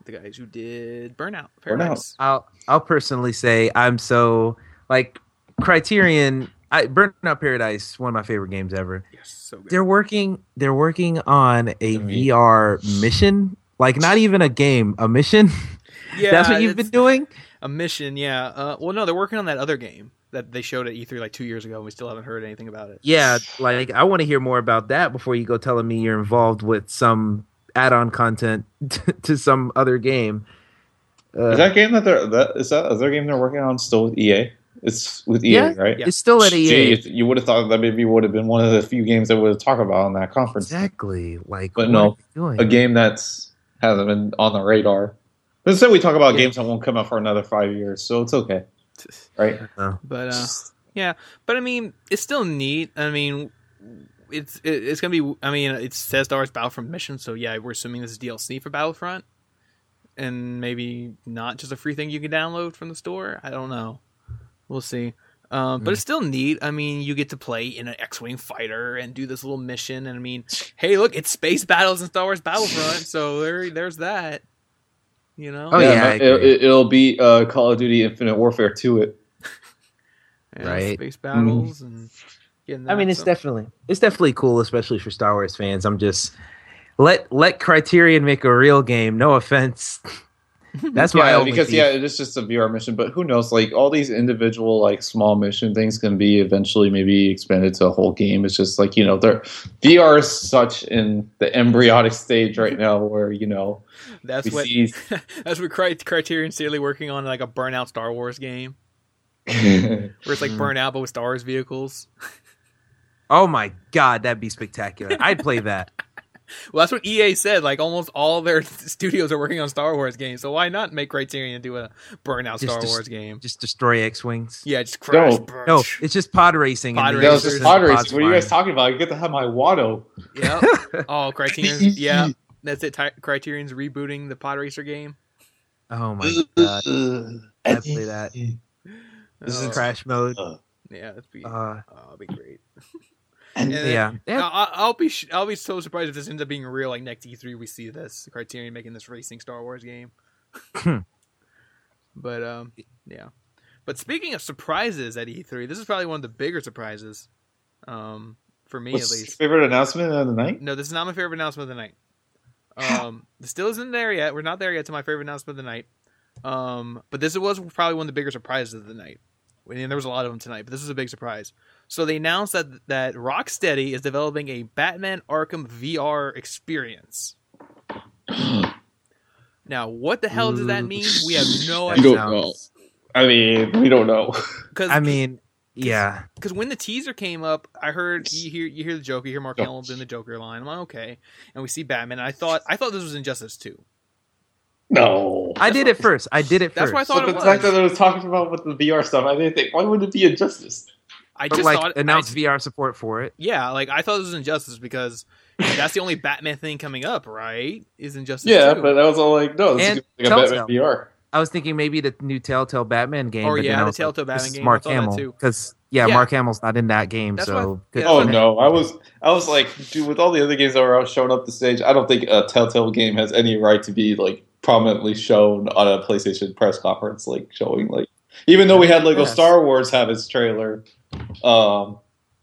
the guys who did Burnout Burnout. Paradise. I'll I'll personally say I'm so like Criterion I Burnout Paradise, one of my favorite games ever. Yes, so good. They're working they're working on a. VR mission. Like not even a game, a mission. yeah, That's what you've been doing? A mission, yeah. Uh, well, no, they're working on that other game. that they showed at E3 like two years ago, and we still haven't heard anything about it. Yeah, like I want to hear more about that before you go telling me you're involved with some add-on content to some other game. Uh, is that game that they're that is that is there a game they're working on still with EA? It's with EA, Yeah. right? Yeah. It's still at EA. Gee, you would have thought that maybe would have been one of the few games that would have talked about on that conference. Exactly. Like, But no, are you doing? A game that's hasn't been on the radar. But instead, we talk about Yeah. games that won't come out for another five years, so it's okay, right? But uh, yeah, but I mean, it's still neat. I mean, it's it, it's gonna be. I mean, it says Star Wars Battlefront mission, so yeah, we're assuming this is DLC for Battlefront, and maybe not just a free thing you can download from the store. I don't know. We'll see. Um, but it's still neat. I mean, you get to play in an X-wing fighter and do this little mission. And I mean, hey, look, it's space battles in Star Wars Battlefront, so there, there's that. You know, Oh, yeah, I it, agree. it, will be uh, Call of Duty Infinite Warfare to it. Yeah, Right. Space battles and getting. I mean, it's so- definitely it's definitely cool, especially for Star Wars fans. I'm just let let Criterion make a real game. No offense. That's why yeah, because beef. yeah, it is just a VR mission. But who knows? Like all these individual like small mission things can be eventually maybe expanded to a whole game. It's just like you know, they're VR is such in the embryonic stage right now where you know That's what see. that's what Cri- Criterion's seriously working on, like a Burnout Star Wars game, where it's like Mhm. Burnout but with Star Wars vehicles. Oh my god, that'd be spectacular. I'd play that. Well, that's what EA said. Like almost all their studios are working on Star Wars games, so why not make Criterion do a Burnout Just Star to- Wars game? Just destroy X wings. Yeah, just crash. No. burn. No, it's just pod racing. Pod and racing. just Racers pod racing. pods What are you guys talking about? I get to have my Watto. Yep. Oh, Criterion. yeah, that's it. Ti- Criterion's rebooting the Pod Racer game. Oh my god, I'd play that. This Oh, is crash mode. Yeah, that'd be, Uh, oh, that'd be great. And And- yeah, yeah. I- I'll be sh- I'll be so surprised if this ends up being real. Like next E3, we see this Criterion making this racing Star Wars game. but um, yeah. But speaking of surprises at E3, this is probably one of the bigger surprises, um, for me What's at your least. favorite announcement of the night? No, this is not my favorite announcement of the night. Um, this still isn't there yet. We're not there yet to my favorite announcement of the night. Um, but this was probably one of the bigger surprises of the night. And there was a lot of them tonight, but this was a big surprise. So they announced that that Rocksteady is developing a Batman Arkham VR experience. Now, what the hell does that mm. mean? We have no idea. don't know. I mean, we don't know. Because I mean, yeah. because when the teaser came up, I heard you hear you hear the Joker, you hear Mark Hamill in the Joker line. I'm like, okay, and we see Batman. And I thought I thought this was Injustice too. No. I did it first. I did it That's first. why I thought But it the was. fact that I was talking about with the VR stuff, I didn't think, why would it be injustice? I but just like thought announce I- VR support for it. Yeah, like I thought this was Injustice because that's the only Batman thing coming up, right? Is Injustice? Yeah, 2. but I was all like, no, this And is like a Batman Telltale. VR. I was thinking maybe the new Telltale Batman game. Or, but yeah, the was like, Telltale this Batman is game. Mark Hamill too. because yeah, Yeah. Mark Hamill's not in that game, That's so what- good yeah, Oh no, I was I was like, dude, with all the other games that were out showing up the stage, I don't think a Telltale game has any right to be like prominently shown on a PlayStation press conference, like showing like even though we had Lego Yes. Star Wars have its trailer, um,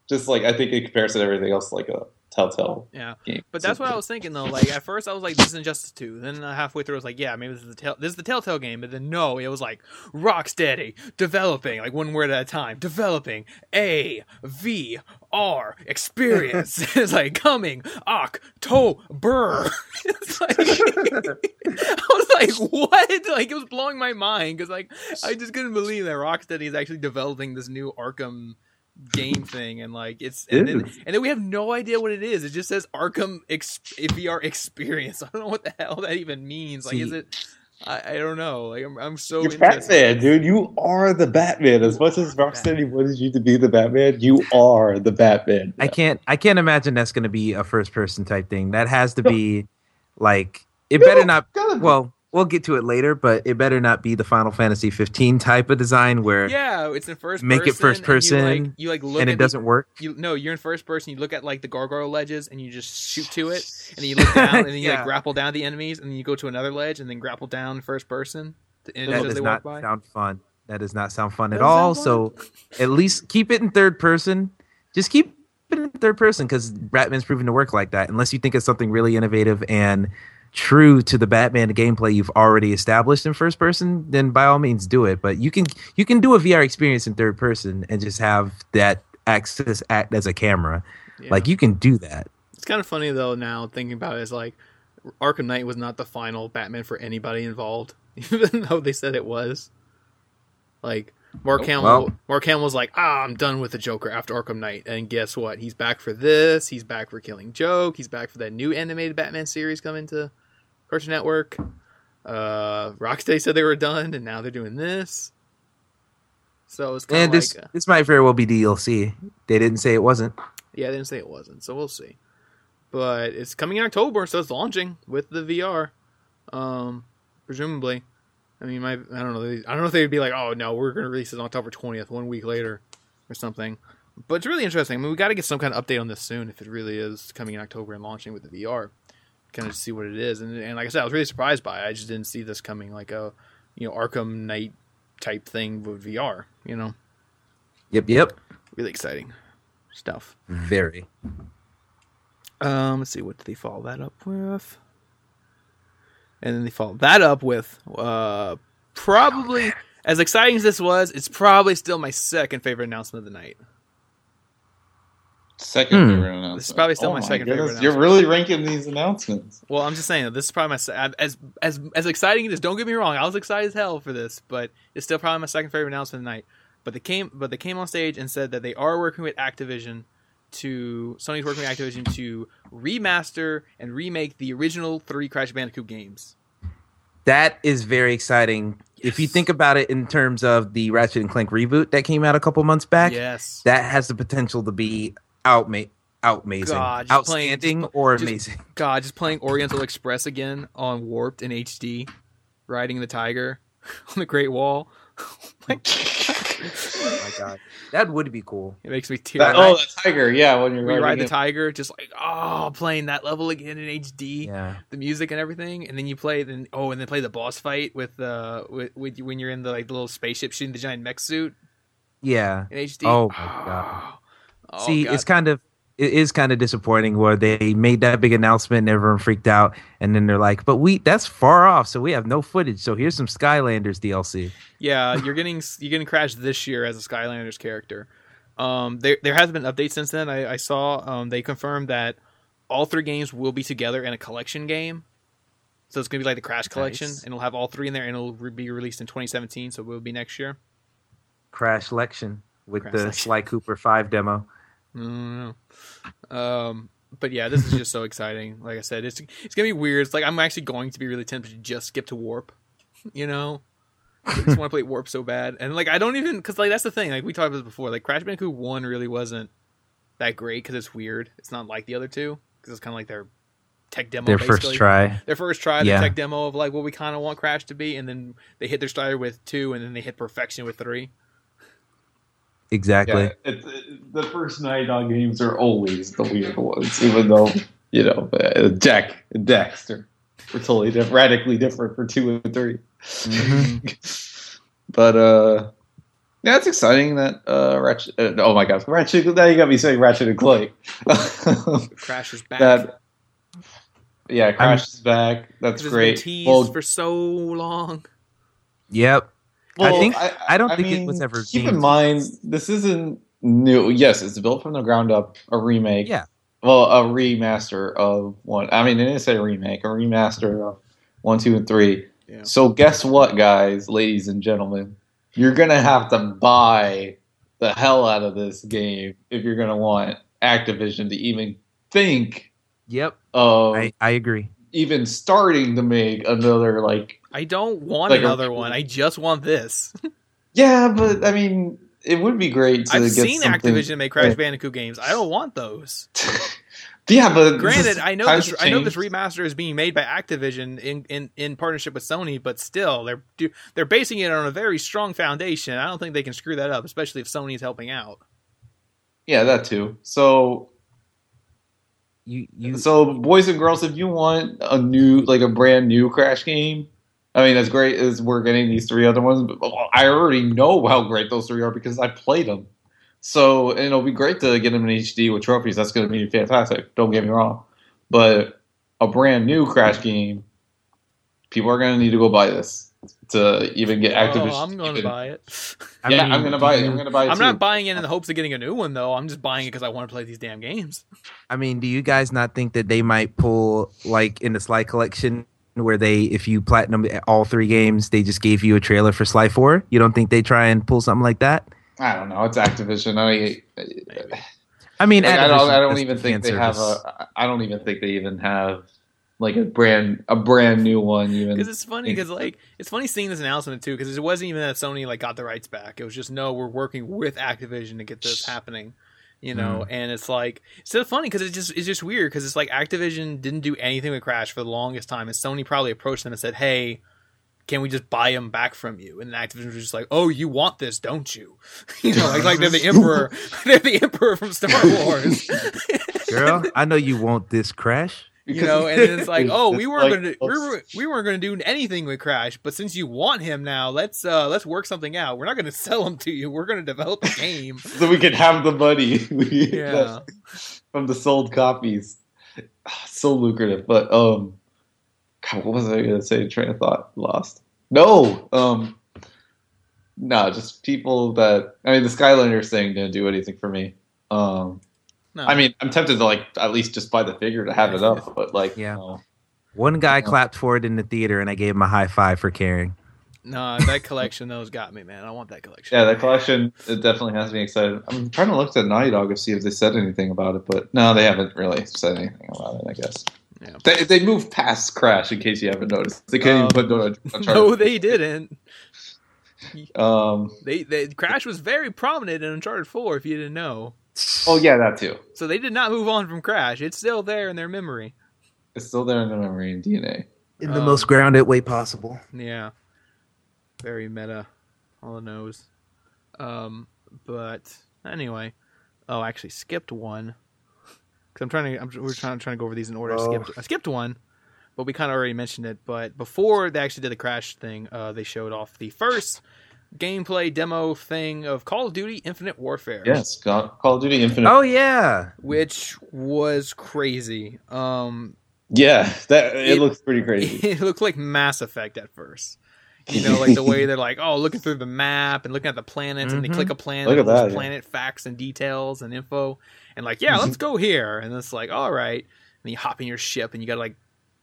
just like I think in comparison to everything else, like a Telltale Yeah, game. but that's what I was thinking though. Like at first, I was like, "This is Injustice 2. Then halfway through, I was like, "Yeah, maybe this is the tell- this is the Telltale game." But then no, it was like Rocksteady developing, like one word at a time, developing a V R experience. it's like coming October. it's like I was like, "What?" Like it was blowing my mind because like I just couldn't believe that Rocksteady is actually developing this new Arkham game thing and like it's and then, and then we have no idea what it is it just says arkham ex- vr experience i don't know what the hell that even means like is it I, I don't know like i'm, I'm so You're. Batman, dude. You are the Batman. As much as Rocksteady wanted you to be the Batman, you are the Batman. I can't I can't imagine that's going to be a first person type thing. That has to be like it better not. Gotta be. Well, we'll get to it later, but it better not be the Final Fantasy 15 type of design where yeah it's in first Make it first and you, like, person, you like look and it the- doesn't work. you no you're in first person you look at like the gargoyle ledges and you just shoot to it and then you look down and then you like grapple down the enemies and then you go to another ledge and then grapple down first person to That does they not walk by sound fun. That does not sound fun at all. sound So at least keep it in third person. Just keep it in third person because Batman's proven to work like that. Unless you think it's something really innovative and true to the Batman gameplay you've already established in first person, then by all means do it. But you can you can do a VR experience in third person and just have that access act as a camera. Yeah. Like you can do that. It's kind of funny though now thinking about it is like Arkham Knight was not the final Batman for anybody involved, even though they said it was. Like Mark Oh, Hamill, well. Mark Hamill was like, "Ah, I'm done with the Joker after Arkham Knight," and guess what? He's back for this. He's back for Killing Joke. He's back for that new animated Batman series coming to Cartoon Network. Uh, Rocksteady said they were done, and now they're doing this. So it's kind And of this like, uh, this might very well be DLC. They didn't say it wasn't. yeah, they didn't say it wasn't, so we'll see. But it's coming in October, so it's launching with the VR, um, presumably. I mean, my I don't know. they- I don't know if they'd be like, "Oh no, we're going to release it on October twentieth, one week later, or something." But it's really interesting. I mean, we got to get some kind of update on this soon if it really is coming in October and launching with the VR, kind of see what it is. And, and like I said, I was really surprised by it. I just didn't see this coming like a, you know, Arkham Knight type thing with VR. You know, Yep, yep. really exciting stuff. Very. Um, let's see, what did they follow that up with? And then they followed that up with uh probably as exciting as this was, it's probably still my second favorite announcement of the night. Second Hmm. favorite announcement. This is probably still Oh my second favorite You're really ranking these announcements. Well, I'm just saying that this is probably my se- as as as exciting as don't get me wrong, I was excited as hell for this, but it's still probably my second favorite announcement of the night. But they came but they came on stage and said that they are working with Activision to Sony's working with Activision to remaster and remake the original three Crash Bandicoot games. That is very exciting. If you think about it in terms of the Ratchet and Clank reboot that came out a couple months back, Yes. that has the potential to be out out amazing, God, just playing- outstanding, or just- amazing. God, just playing Oriental Express again on Warped in HD, riding the tiger on the Great Wall. like, Oh my god, that would be cool. it makes me tear. That- oh, the tiger. Yeah, when you're we ride the it. tiger, just like oh, playing that level again in HD, Yeah, the music and everything, and then you play then oh, and then play the boss fight with uh with, with when you're in the like the little spaceship shooting the giant mech suit yeah. in HD. Oh my God. Oh, See, God. it's kind of it is kind of disappointing where they made that big announcement and everyone freaked out, and then they're like, "But we that's far off, so we have no footage. So here's some Skylanders DLC." Yeah, you're getting you're getting crashed this year as a Skylanders character. Um, there there has been updates since then. I, I saw um, they confirmed that all three games will be together in a collection game. So it's gonna be like the Crash Collection, Nice. and it'll have all three in there, and it'll re- be released in 2017. So it will be next year. Crash Lection with Crash the Lection. Sly Cooper Five demo. I don't know. Um, but yeah, this is just so exciting. Like I said, it's it's gonna be weird. It's like I'm actually going to be really tempted to just skip to Warp. You know, I just want to play Warp so bad, and like I don't even because like that's the thing. Like we talked about this before. Like Crash Bandicoot One really wasn't that great because it's weird. It's not like the other two because it's kind of like their tech demo. Their basically. first try. Their first try, Yeah. the tech demo of like what we kind of want Crash to be, and then they hit their stride with two, and then they hit perfection with three. Exactly. Yeah, it, it- the first Naughty Dog games are always the weird ones, even though you know uh, Jak and Daxter were totally different, radically different for two and 3 Mhm. but uh, yeah, it's exciting that uh, Ratchet. Uh, oh my God, Ratchet! Now you got me saying Ratchet and Clank. Crash is back. that yeah, Crash is back. That's It's been great. teased Well, for so long. Yep. I think- I don't think it was ever Keep deemed- in mind, this isn't new. Yes, it's built from the ground up, a remake. Yeah. Well, a remaster of one. I mean, they didn't say remake, a remaster of one, two, and three. Yeah. So guess what, guys, ladies and gentlemen, you're gonna have to buy the hell out of this game if you're gonna want Activision to even think Yep. of I, I agree. even starting to make another like I don't want Like a- another one. I just want this. Yeah, but I mean, it would be great to I've get seen something- Activision make Crash Yeah. Bandicoot games. I don't want those. yeah, but Granted, I know this. I know this remaster is being made by Activision in, in, in partnership with Sony, but still, they're they're basing it on a very strong foundation. I don't think they can screw that up, especially if Sony's helping out. Yeah, that too. So, You you so boys and girls, if you want a new, like a brand new Crash game, I mean, as great as we're getting these three other ones, I already know how great those three are because I played them. So, and it'll be great to get them in HD with trophies. That's going to be fantastic. Don't get me wrong, but a brand new Crash game people are going to need to go buy this to even get oh, Activision. Oh, I'm going to buy it. I yeah, mean, I'm going to buy it. I'm going to buy it. I'm too. not buying it in the hopes of getting a new one though. I'm just buying it because I want to play these damn games. I mean, do you guys not think that they might pull like in the Sly collection where they, if you platinum all three games, they just gave you a trailer for Sly Four? You don't think they try and pull something like that? I don't know. It's Activision. I, Maybe. I mean, Like, I don't. I don't even fan think they have service. a. I don't even think they even have like a brand a brand new one. Even Because it's funny because like it's funny seeing this announcement too because it wasn't even that Sony like got the rights back. It was just no, we're working with Activision to get this happening. You hmm. know, and it's like it's so funny because it's just it's just weird because it's like Activision didn't do anything with Crash for the longest time, and Sony probably approached them and said, "Hey, can we just buy them back from you?" And Activision was just like, "Oh, you want this, don't you?" You know, like like they're the emperor, they're the emperor from Star Wars. girl. I know you want this crash. You know, and it's like, oh, we weren't like- gonna we were we weren't gonna do anything with Crash, but since you want him now, let's uh let's work something out. We're not gonna sell him to you. We're gonna develop a game. so we can have the money Yeah, from the sold copies. Ah, So lucrative, but um, God, what was I going to say? Train of thought lost. No, um, no, just people that I mean, the Skylander thing didn't do anything for me. Um, no, I mean, I'm tempted to like at least just buy the figure to have it up, but like, Yeah. no. One guy Yeah. clapped for it in the theater, and I gave him a high five for caring. no, that collection those got me, man. I want that collection. Yeah, that collection it definitely has me excited. I'm trying to look at Naughty Dog to see if they said anything about it, but no, they haven't really said anything about it. I guess. Yeah. They, they moved past Crash, in case you haven't noticed. They couldn't Um, even put no, Uncharted. No, they didn't. Um. They, they Crash was very prominent in Uncharted Four. If you didn't know, Oh yeah, that too. so they did not move on from Crash. It's still there in their memory. It's still there in the memory and DNA. In the Um, most grounded way possible. Yeah. Very meta on the nose. Um, but anyway, oh, I actually skipped one because I'm trying to. I'm, we're trying trying to go over these in order. I Oh. skipped. I skipped one, but we kind of already mentioned it. But before they actually did the crash thing, uh, they showed off the first gameplay demo thing of Call of Duty Infinite Warfare. Yes, Call Call of Duty Infinite. Oh yeah, which was crazy. Um, yeah, that it, It- looks pretty crazy. it looked like Mass Effect at first. You know, like the way they're like, oh, looking through the map and looking at the planets, and they Mhm. click a planet, Look at and there's yeah. planet facts and details and info, and like, yeah, let's go here, and it's like, all right, and you hop in your ship and you got to like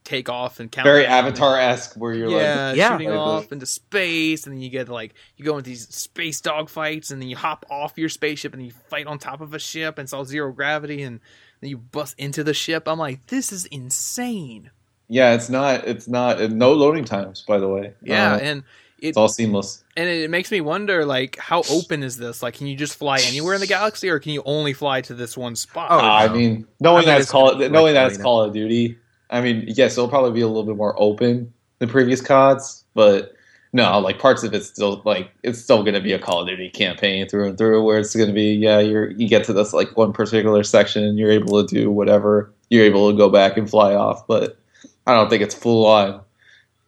take off and count. Very Avatar esque, where you're yeah, like, Yeah. shooting Like off the- into space, and then you get like you go into these space dogfights, and then you hop off your spaceship, and you fight on top of a ship, and it's all zero gravity, and then you bust into the ship. I'm like, this is insane. yeah, it's not, it's not, no loading times, by the way. Yeah, Uh, and it it's all seamless. and it makes me wonder, like, how open is this? Like, can you just fly anywhere in the galaxy, or can you only fly to this one spot? Oh, I mean, knowing I mean, that's it's Call, like knowing that's Arena. Call of Duty. I mean, yes, it'll probably be a little bit more open than previous CODs, but no, like parts of it's still like it's still going to be a Call of Duty campaign through and through, where it's going to be yeah, you're you get to this like one particular section, and you're able to do whatever, you're able to go back and fly off, but I don't think it's full on.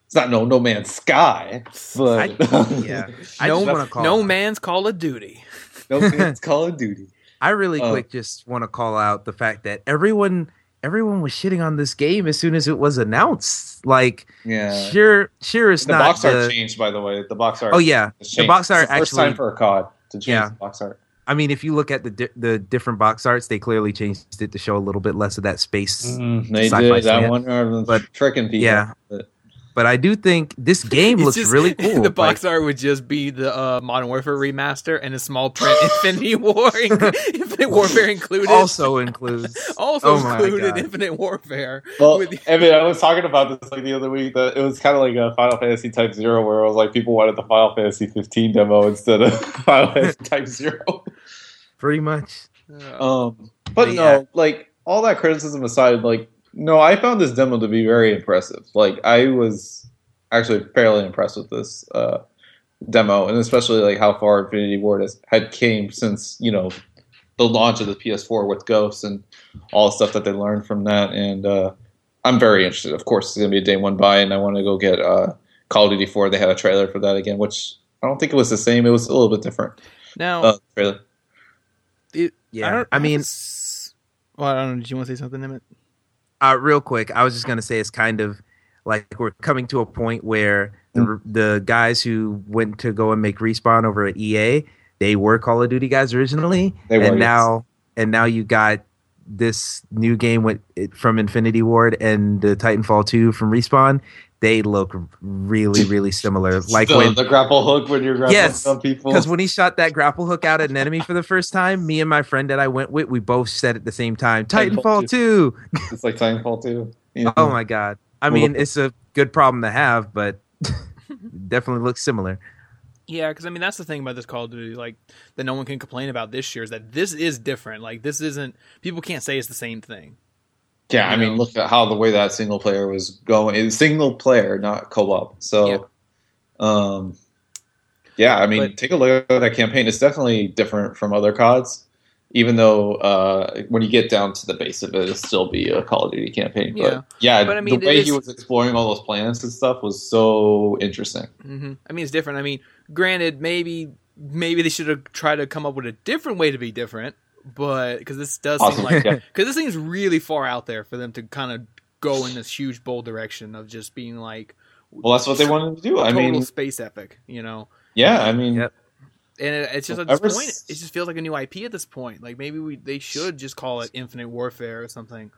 It's not no No Man's Sky, but yeah. I no, just want to call. no man's Call of Duty. no man's Call of Duty. I really Uh, quick just want to call out the fact that everyone everyone was shitting on this game as soon as it was announced. Like, Yeah, sure, sure, it's not. the not. box art the- changed by the way. The box art. oh yeah, the box art the first actually. time for a COD to change Yeah. the box art. I mean, if you look at the di- the different box arts, they clearly changed it to show a little bit less of that space. Mm-hmm. They Sci-fi did. I wonder if But, tricking people. yeah. But But I do think this game looks just- really cool. The box Like, art would just be the uh, Modern Warfare remaster and a small print Infinity War, Infinite Warfare included. also includes. also Oh included Infinite Warfare. well, With- I mean, I was talking about this like the other week. That it was kind of like a Final Fantasy Type Zero, where it was like people wanted the Final Fantasy 15 demo instead of Final Fantasy Type Zero. Pretty much. Um, but But no, yeah. like all that criticism aside, like no, I found this demo to be very impressive. Like I was actually fairly impressed with this uh, demo, and especially like how far Infinity Ward has had came since you know the launch of the PS4 with Ghosts and all the stuff that they learned from that. And uh, I'm very interested. Of course, it's gonna be a day one buy, and I want to go get uh, Call of Duty 4. They had a trailer for that again, which I don't think it was the same. It was a little bit different. now, Uh, trailer. Yeah. don't, I, mean, well, I don't know. Did you want to say something, Emmett? Uh, real quick, I was just gonna say it's kind of like we're coming to a point where the, the guys who went to go and make respawn over at EA, they were Call of Duty guys originally, They were, and yes. now and now you got this new game with from Infinity Ward and the Titanfall 2 from Respawn. They look really really similar. Like the, when the grapple hook when you're grappling Yes, some people. because when he shot that grapple hook out at an enemy for the first time, me and my friend that I went with, we both said at the same time, Titanfall Titanfall 2. it's like Titanfall too. You oh know? Oh my god. I mean, it's a good problem to have, but definitely looks similar. Yeah, because I mean that's the thing about this Call of Duty, like that no one can complain about this year is that this is different. Like this isn't people can't say it's the same thing. Yeah, I mean, look at how the way that single player was going. It's single player, not co-op. So, um, yeah, I mean, But- take a look at that campaign. It's definitely different from other CODs. Even though uh, when you get down to the base of it, it'll still be a Call of Duty campaign. Yeah. But yeah, But I mean, the way it he was exploring all those planets and stuff was so interesting. hmm I mean it's different. I mean, granted, maybe maybe they should have tried to come up with a different way to be different, but because this does seem Awesome. like yeah. because this seems really far out there for them to kind of go in this huge bold direction of just being like Well, that's what they wanted to do. I total mean, space epic, you know. yeah, I mean, Yep. And it, it's just at Ever this point, s- it just feels like a new IP at this point. Like maybe we they should just call it Infinite Warfare or something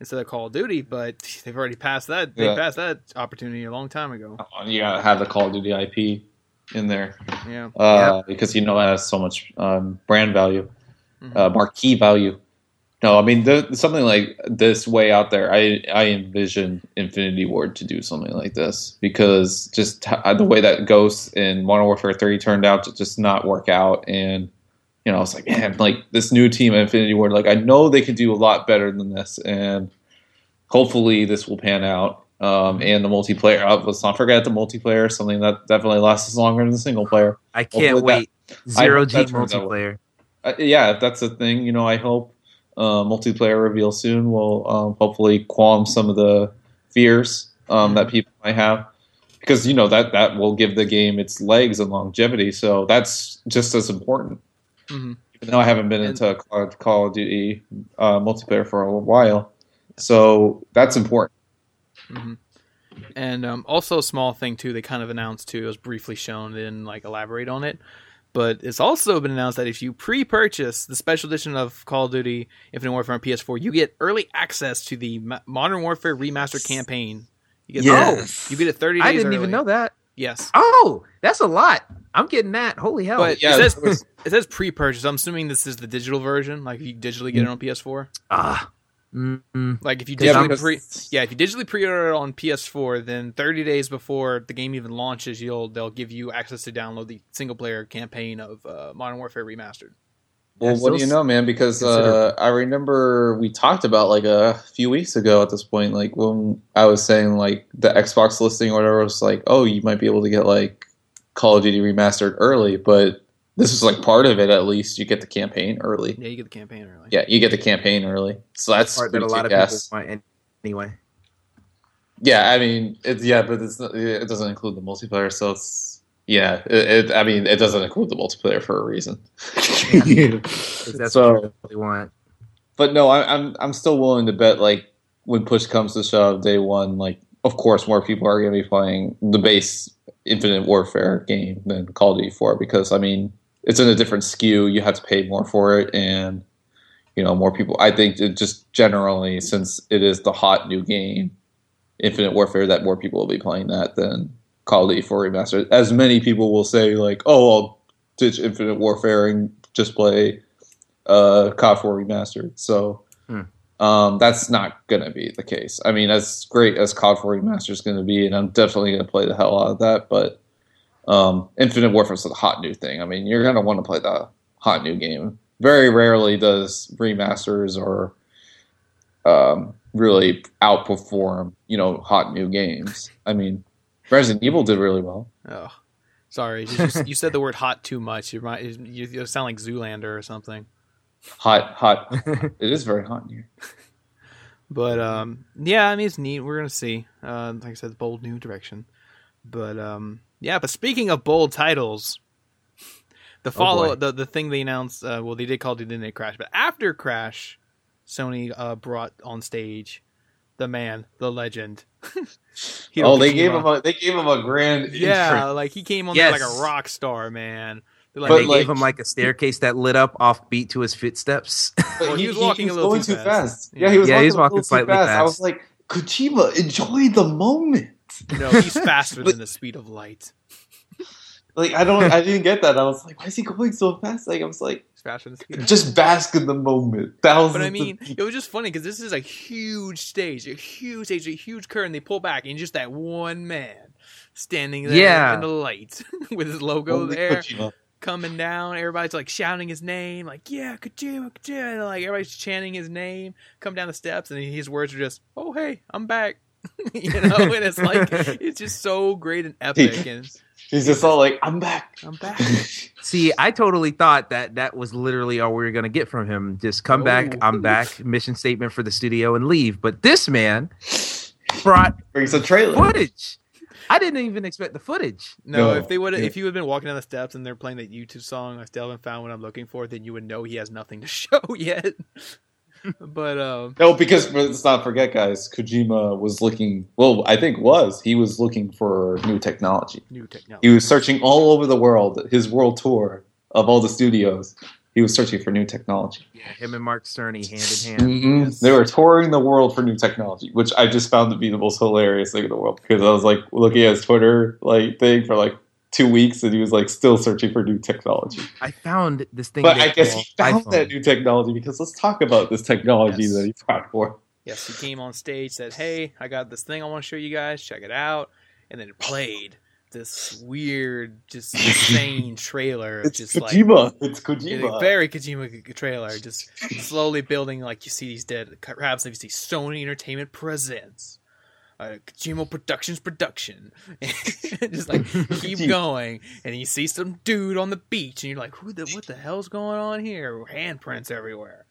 instead of Call of Duty. But they've already passed that. They Yeah. passed that opportunity a long time ago. you gotta have the Call of Duty IP in there. Yeah. uh, because you know it has so much um, brand value, Mhm. uh, marquee value. No, I mean something like this way out there. I I envision Infinity Ward to do something like this because just h- the way that Ghost in Modern Warfare Three turned out to just not work out, and you know I was like, man, like this new team at Infinity Ward, like I know they could do a lot better than this, and hopefully this will pan out. Um, and the multiplayer, uh, let's not forget the multiplayer, something that definitely lasts longer than the single player. I can't Hopefully wait. Zero G that turns out multiplayer. Yeah, if that's a thing, you know, I hope uh, multiplayer reveal soon will um, hopefully qualm some of the fears um, that people might have, because you know that that will give the game its legs and longevity. So that's just as important. hmm Even though I haven't been into Call, Call of Duty uh, multiplayer for a while, so that's important. hmm And um, also a small thing too. They kind of announced too. It was briefly shown. They didn't like elaborate on it. But it's also been announced that if you pre-purchase the special edition of Call of Duty Infinite Warfare on PS4, you get early access to the Ma- Modern Warfare Remastered campaign. You get Yes. oh, you get it 30 days I didn't even know that. Yes. Oh, that's a lot. I'm getting that. Holy hell. But Yeah, it says it says pre-purchase. I'm assuming this is the digital version. Like you digitally get it on PS4. ah. Mm-mm. Like if you Yeah, digitally pre yeah if you digitally pre-order it on PS4, then 30 days before the game even launches, you'll they'll give you access to download the single player campaign of uh, Modern Warfare Remastered. Well, Yeah, what do you know, man? Because uh. I remember we talked about like a few weeks ago at this point, like when I was saying like the Xbox listing or whatever was like, oh, you might be able to get like Call of Duty remastered early, but this is like part of it. At least you get the campaign early. Yeah, you get the campaign early. Yeah, you get the campaign early, so that's part that pretty a lot of kick-ass. people want anyway. Yeah, I mean, it's yeah, but it's not, it doesn't include the multiplayer, so it's yeah. It, it I mean, it doesn't include the multiplayer for a reason. 'Cause That's So- what you really want. But no, I, I'm I'm still willing to bet like when push comes to shove, day one, like of course more people are going to be playing the base Infinite Warfare game than Call of Duty 4 because I mean it's in a different skew. You have to pay more for it, and you know more people. I think it just generally since it is the hot new game, Infinite Warfare, that more people will be playing that than Call of Duty 4 Remastered. As many people will say like, oh, I'll ditch Infinite Warfare and just play uh, COD 4 Remastered. So Hmm. um, that's not going to be the case. I mean, as great as COD 4 Remastered is going to be, and I'm definitely going to play the hell out of that, but um, Infinite Warfare is a hot new thing. I mean, you're going to want to play the hot new game. Very rarely does remasters or um, really outperform, you know, hot new games. I mean, Resident Evil did really well. Oh, sorry, you, just- you said the word "hot" too much. You might you, you sound like Zoolander or something. Hot, hot. it is very hot in here. But um, yeah, I mean it's neat. We're gonna see. Uh, like I said, bold new direction. But um, yeah. But speaking of bold titles, the follow boy. the the thing they announced. Uh, well, they did call it Disney Crash, but after Crash, Sony uh, brought on stage the man, the legend, Hideo oh, they Kojima. gave him a they gave him a grand Yeah, entrance. like he came on there like a rock star, man. They're like, But, they like- gave him like a staircase that lit up off beat to his footsteps. But Well, he was walking a little going too too fast. fast. Yeah, he was Yeah, walking, he was a walking little too slightly fast. I was like, Kojima, enjoy the moment. No, he's faster But- than the speed of light. Like I don't, I didn't get that. I was like, why is he going so fast? Like I was like, He's faster than the speed. Of light. just bask in the moment. Thousands. But I mean, people- it was just funny because this is a huge stage, a huge stage, a huge curtain. They pull back, and just that one man standing there Yeah. in the light with his logo Only there, Kojima. coming down. Everybody's like shouting his name, like "Yeah, Kojima, Kojima!" And, like everybody's chanting his name. Come down the steps, and his words are just, "Oh hey, I'm back." you know, and it's like it's just so great and epic, and He's just all like, I'm back. I'm back. See, I totally thought that that was literally all we were gonna get from him. Just come back, Oh. I'm back, mission statement for the studio, and leave. But this man brought Brings a trailer. footage. I didn't even expect the footage. No, No. if they would, Yeah. if you had been walking down the steps and they're playing that U2 song, I still haven't found what I'm looking for, then you would know he has nothing to show yet. But um, No, because let's not forget, guys. Kojima was looking. Well, I think was he was looking for new technology. new technology. He was searching all over the world. His world tour of all the studios. He was searching for new technology. Yeah, him and Mark Cerny hand in hand. Mhm. Yes. They were touring the world for new technology, which I just found to be the most hilarious thing in the world because I was like looking at his Twitter like thing for like two weeks and he was like still searching for new technology. I found this thing. But I guess he found iPhone. that new technology because let's talk about this technology Yes. that he brought forth. Yes, he came on stage, said, "Hey, I got this thing I want to show you guys. Check it out," and then it played this weird, just insane trailer. It's just like Kojima. it's Kojima. very Kojima trailer, just slowly building like you see these dead. Perhaps you see Sony Entertainment presents uh, Kojima Productions production, just like keep going, and you see some dude on the beach, and you're like, who the what the hell's going on here? Handprints everywhere.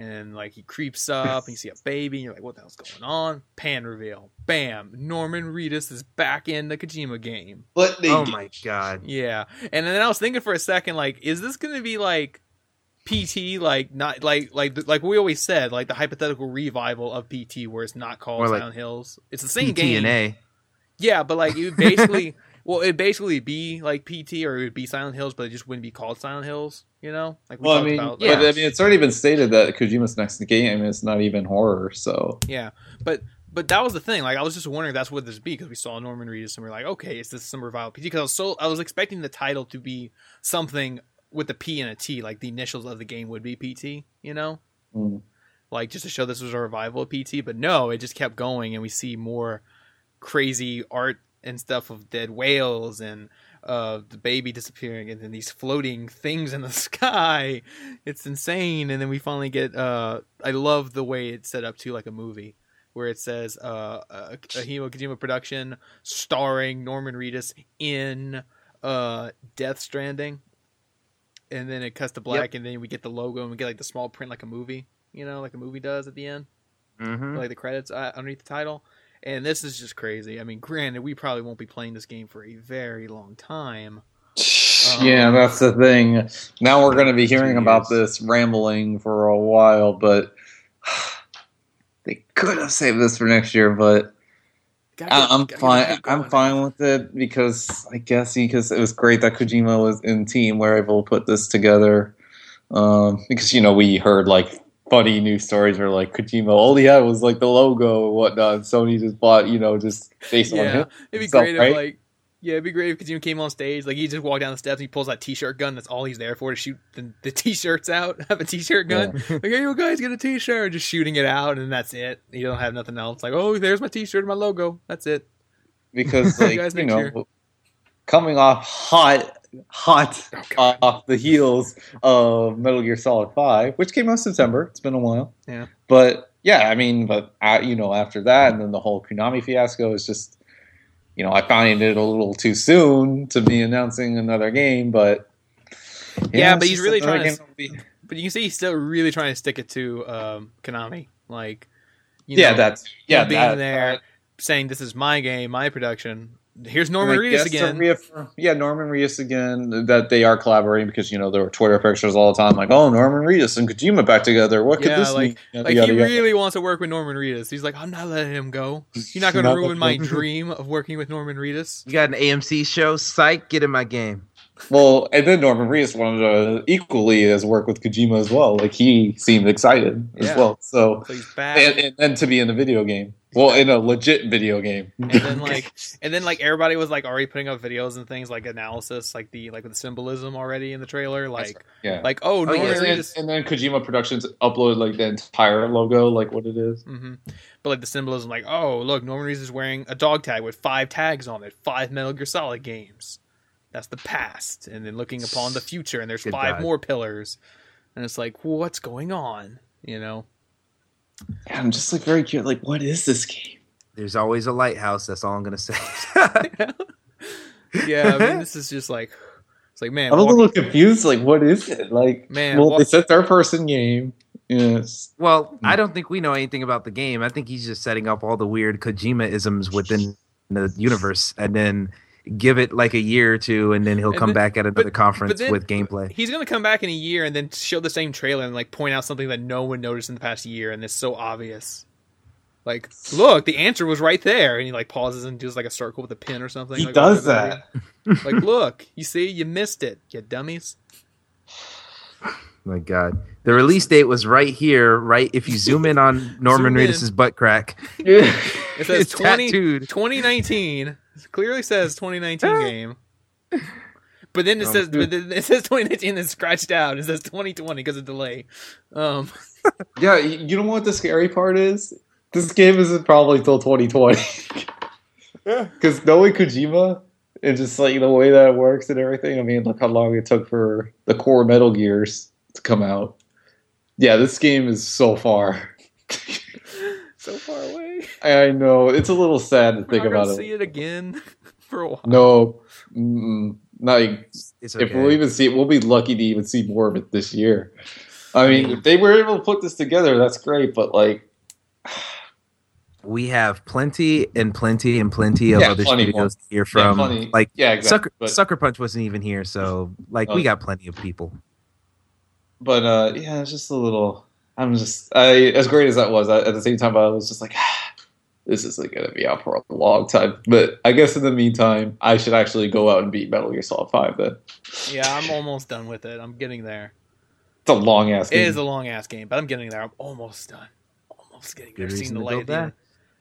And like he creeps up, and you see a baby, and you're like, "What the hell's going on?" Pan reveal, bam! Norman Reedus is back in the Kojima game. But they Oh my god! Yeah, and then I was thinking for a second, like, is this going to be like PT, like not like like like we always said, like the hypothetical revival of PT, where it's not called Or like Silent Hills. It's the same game. PTNA. Yeah, but like it would basically, well, it'd basically be like PT or it would be Silent Hills, but it just wouldn't be called Silent Hills. You know, like we Well, I mean, about. but like- I mean, it's already been stated that Kojima's next game is not even horror. So Yeah, but but that was the thing. Like I was just wondering if that's what this would be because we saw Norman Reedus and we are like, okay, is this some revival PT? Because I was so I was expecting the title to be something with a P and a T, like the initials of the game would be PT. You know, mm. like just to show this was a revival of PT. But no, it just kept going, and we see more crazy art and stuff of dead whales and uh, the baby disappearing and then these floating things in the sky. It's insane. And then we finally get. Uh, I love the way it's set up to like a movie where it says uh, a, a Hideo Kojima production starring Norman Reedus in uh, Death Stranding. And then it cuts to black, and then we get the logo, and we get like the small print, like a movie, you know, like a movie does at the end Mm-hmm. like the credits uh, underneath the title. And this is just crazy. I mean, granted, we probably won't be playing this game for a very long time. yeah, that's the thing. Now we're going to be hearing about this rambling for a while, but they could have saved this for next year. But Gotta I- get- I'm gotta fine. I'm fine with it because I guess because it was great that Kojima was in team. We're able to put this together. Um, because you know we heard like funny news stories where like Kojima all he had was like the logo and whatnot. And Sony just bought you know just based on him. it'd be So, great right? if like, yeah, it'd be great if Kojima came on stage, like he just walked down the steps and he pulls that T-shirt gun. That's all he's there for to shoot the, the T-shirts out. Have a T-shirt gun. Like, hey, you guys get a T-shirt, just shooting it out, and that's it. You don't have nothing else. Like, oh, there's my T-shirt, and my logo. That's it. because See you you know year. coming off hot hot Oh, off the heels of Metal Gear Solid 5 which came out in September it's been a while Yeah. but yeah I mean but uh, you know after that and then the whole Konami fiasco is just you know I found it a little too soon to be announcing another game but Yeah, it's but he's really trying to be- But you can see he's still really trying to stick it to um, Konami. Like, you yeah know, that's yeah being that, there. that- saying this is my game, my production. Here's Norman And Reedus guess again. to reaffirm- yeah, Norman Reedus again. That they are collaborating because you know there were Twitter pictures all the time, like, "Oh, Norman Reedus and Kojima back together. What could Yeah, this like- mean?" Yada, Like yada, he yada. really wants to work with Norman Reedus. He's like, I'm not letting him go. You're not going to ruin my dream of working with Norman Reedus. You got an AMC show, psych, get in my game. Well, and then Norman Reedus wanted to equally as work with Kojima as well. Like he seemed excited as Yeah. well. So So he's back. and, and, and to be in the video game, well, in a legit video game. and then like and then like everybody was like already putting up videos and things like analysis like the like with the symbolism already in the trailer like yeah. like oh Norman yeah, and, then, Reedus and then Kojima Productions uploaded like the entire logo, like what it is. Mm-hmm. but like the symbolism like oh look Norman Reedus is wearing a dog tag with five tags on it five Metal Gear Solid games that's the past and then looking upon the future and there's Good five God. more pillars and it's like what's going on you know Yeah, I'm just like very curious. Like, what is this game? There's always a lighthouse. That's all I'm gonna say. yeah I mean this is just like it's like man I'm a walk- little confused. Like, what is it? Like, Man, well, walk- they said third person game. Yes. well, I hmm. don't think we know anything about the game. I think he's just setting up all the weird Kojima isms within the universe, and then give it like a year or two, and then he'll And come then- back at another but conference then- with gameplay. He's gonna come back in a year and then show the same trailer and like point out something that no one noticed in the past year, and it's so obvious. Like, look, the answer was right there, and he like pauses and does like a circle with a pin or something. He like, does over that. Like, look, you see, you missed it, you dummies. My God, the release date was right here. Right, if you zoom in on Norman Zoom. Reedus's butt crack, It says It's 20, 2019. It clearly says 2019 game. But then it Oh, says good. but then it says 2019 and scratched out. It says 2020 because of delay. Um, yeah, y- you know what the scary part is? This game isn't probably till 2020. Because knowing Kojima and just like the way that it works and everything, I mean, look how long it took for the core Metal Gears to come out. Yeah, this game is so far. so far away. I know it's a little sad to We're think not gonna about see it. it again for a while. No, mm, like it's if okay. we'll even see it, we'll be lucky to even see more of it this year. I mean, if they were able to put this together, that's great. But like, we have plenty and plenty and plenty of Yeah, other plenty studios to hear yeah, from. plenty- Like yeah, exactly. Sucker but, Sucker Punch wasn't even here, so like Oh. we got plenty of people. but uh, yeah, it's just a little. I'm just I as great as that was. I, at the same time, I was just like, this isn't going to be out for a long time. But I guess in the meantime, I should actually go out and beat Metal Gear Solid Five. Then Yeah, I'm almost done with it. I'm getting there. it's a long ass It game. is a long ass game, but I'm getting there. I'm almost done. Almost getting there. Seeing the light the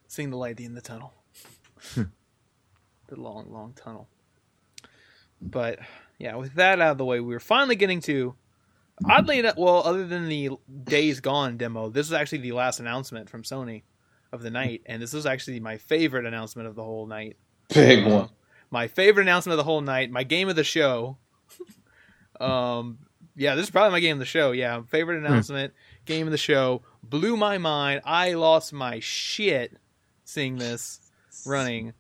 Seeing the light at the end of the tunnel. Hmm. the long, long tunnel. But yeah, with that out of the way, we were finally getting to oddly enough well, other than the Days Gone demo, this is actually the last announcement from Sony of the night, and this was actually my favorite announcement of the whole night. big Uh, one. My favorite announcement of the whole night, my game of the show. um, yeah, this is probably my game of the show. Yeah, favorite announcement, game of the show, blew my mind. I lost my shit seeing this running.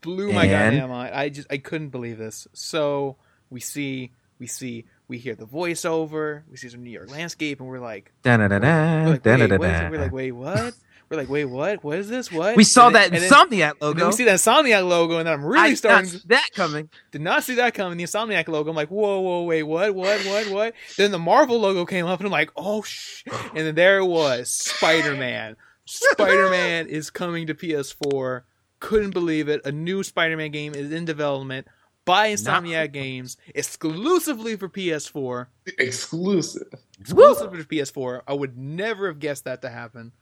Blew my And? goddamn mind. I just I couldn't believe this. So we see, we see, we hear the voiceover. We see some New York landscape, and we're like, Da da da we're da like, da wait, da what is it? da. We're like, wait, what? We're like, wait, what? What is this? What? We saw And that and then- Insomniac then logo. we see that Insomniac logo, and then I'm really I starting. not see that coming. Did not see that coming. The Insomniac logo. I'm like, whoa, whoa, wait, what, what, what, what? Then the Marvel logo came up, and I'm like, oh sh! And then there it was, Spider Man. Spider Man is coming to PS4. Couldn't believe it. A new Spider Man game is in development by Insomniac Games, exclusively for PS4. Exclusive. Exclusive for PS4. I would never have guessed that to happen.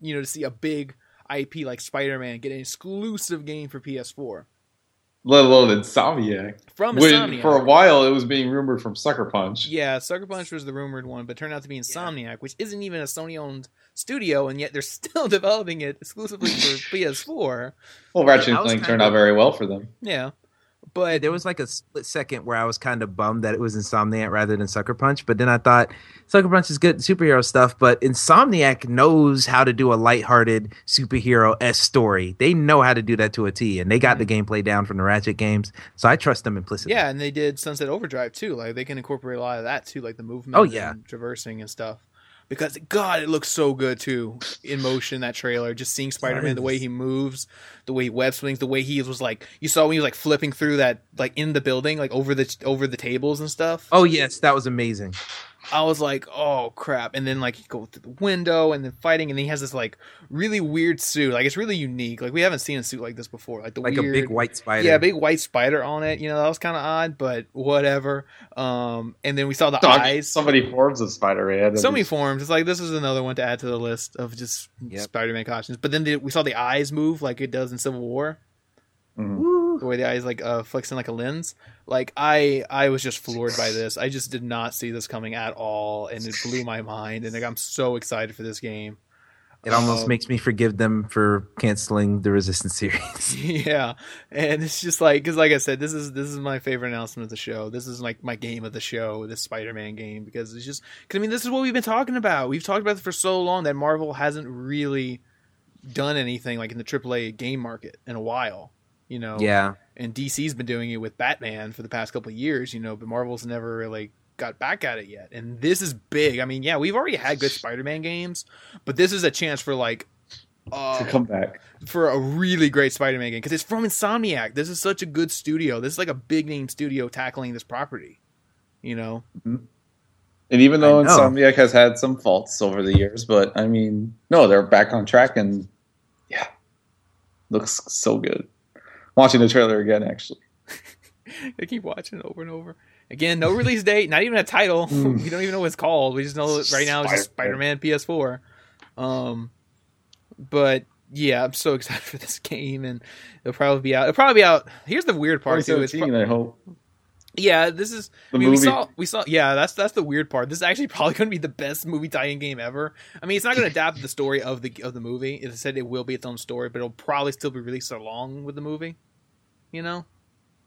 You know, to see a big IP like Spider Man get an exclusive game for PS4 Let alone Insomniac. from When Insomniac. for a while it was being rumored from Sucker Punch. Yeah, Sucker Punch was the rumored one, but turned out to be Insomniac, which isn't even a Sony owned studio, and yet they're still developing it exclusively for PS4. Well, Ratchet and Clank turned of- out very well for them. Yeah. But There was like a split second where I was kind of bummed that it was Insomniac rather than Sucker Punch, but then I thought Sucker Punch is good superhero stuff, but Insomniac knows how to do a lighthearted superhero s story. They know how to do that to a T, and they got the mm-hmm. gameplay down from the Ratchet games, so I trust them implicitly. yeah, and they did Sunset Overdrive too. Like they can incorporate a lot of that too, like the oh, movement Oh, yeah. and traversing and stuff. Because God, it looks so good too in motion. That trailer, just seeing Spider Man, the way he moves, the way he web swings, the way he was like you saw when he was like flipping through that like in the building, like over the over the tables and stuff. Oh yes, that was amazing. I was like, oh crap! And then like he go through the window and then fighting, and then he has this like really weird suit. Like it's really unique. Like we haven't seen a suit like this before. Like the Like weird, a big white spider. yeah, big white spider on it. You know that was kind of odd, but whatever. Um, and then we saw the No, I mean, eyes. so many forms of Spider-Man. so many forms. It's like this is another one to add to the list of just Yep. Spider-Man costumes. But then the, we saw the eyes move like it does in Civil War. Mhm. The way the eyes like uh, flexing like a lens. Like I, I was just floored by this. I just did not see this coming at all, and it blew my mind. And like, I'm so excited for this game. It almost Um, makes me forgive them for canceling the Resistance series. yeah, and it's just like because, like I said, this is this is my favorite announcement of the show. This is like my game of the show, this Spider-Man game, because it's just because I mean, this is what we've been talking about. We've talked about this for so long that Marvel hasn't really done anything like in the AAA game market in a while. You know, yeah, and DC's been doing it with Batman for the past couple of years, you know, but Marvel's never really got back at it yet. And this is big. I mean, yeah, we've already had good Spider-Man games, but this is a chance for like uh, to come back. for a really great Spider-Man game because it's from Insomniac. This is such a good studio. This is like a big name studio tackling this property. You know, And even though Insomniac has had some faults over the years, but I mean, no, they're back on track, and yeah, looks so good. Watching the trailer again, actually. I keep watching it over and over. Again, no release date, not even a title. Mm. we don't even know what it's called. We just know that right now it's just Spider-Man. Spider-Man PS4. Um, but yeah, I'm so excited for this game, and it'll probably be out. It'll probably be out. Here's the weird part too. It's pro- I hope. yeah, this is. The I mean, movie. we saw we saw. Yeah, that's that's the weird part. This is actually probably going to be the best movie tie-in game ever. I mean, it's not going to adapt the story of the of the movie. It said it will be its own story, but it'll probably still be released along with the movie. You know,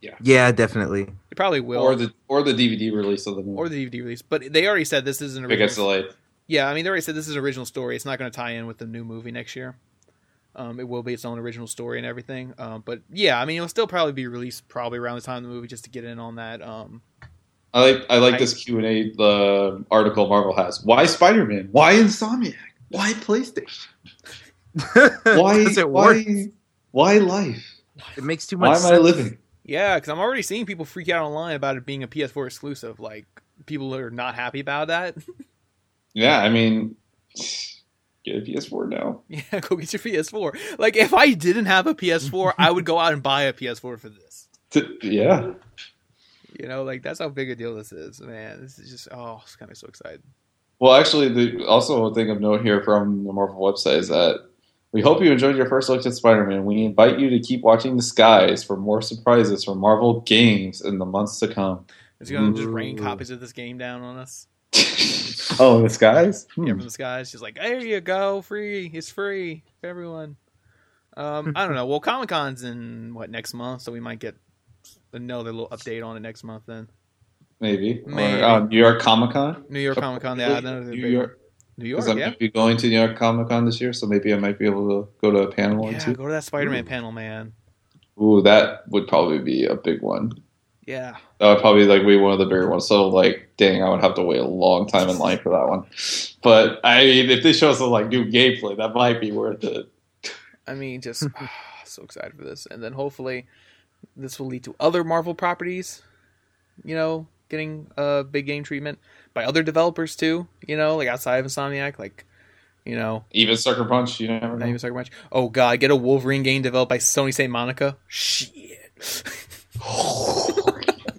yeah, Yeah, definitely. it probably will. or the or the DVD release of the movie. or the DVD release. But they already said this is an if it gets delayed. Yeah, I mean they already said this is an original story. It's not going to tie in with the new movie next year. Um, it will be its own original story and everything. Um, but yeah, I mean it'll still probably be released probably around the time of the movie just to get in on that. Um, I like I like I- this Q and A the article Marvel has. Why Spider Man? Why Insomniac? Why PlayStation? Why Does it work? why why life? It makes too much. Why much am I living? yeah, because I'm already seeing people freak out online about it being a PS4 exclusive. Like people are not happy about that. Yeah, I mean, get a PS4 now. yeah, go get your PS4. Like if I didn't have a PS4, I would go out and buy a PS4 for this. Yeah, You know, like that's how big a deal this is, man. This is just oh, it's kind of so excited. Well, actually, the, also a thing of note here from the Marvel website is that we hope you enjoyed your first look at Spider-Man. We invite you to keep watching the skies for more surprises from Marvel games in the months to come. It's gonna just rain copies of this game down on us. oh, the skies? Hmm. Yeah, from the skies. She's like, there you go, free. It's free for everyone. Um, I don't know. Well, Comic Con's in what next month, so we might get another little update on it next month. Then Maybe. Maybe. Or, uh, New York Comic Con. New York Comic Con, yeah, another New York. New Because York, I'm yeah, going to be going to New York Comic Con this year, so maybe I might be able to go to a panel or yeah. two. Go to that Spider-Man panel, man. Ooh, that would probably be a big one. Yeah, That would probably like be one of the bigger ones. So like, dang, I would have to wait a long time in line for that one. But I mean, if they show us some like new gameplay, that might be worth it. I mean, just so excited for this, and then hopefully this will lead to other Marvel properties. You know, getting a big game treatment by other developers too. You know, like outside of Insomniac, like you know, Even Sucker Punch, you never Not know. even Sucker Punch. Oh god, get a Wolverine game developed by Sony Santa Monica. Shit.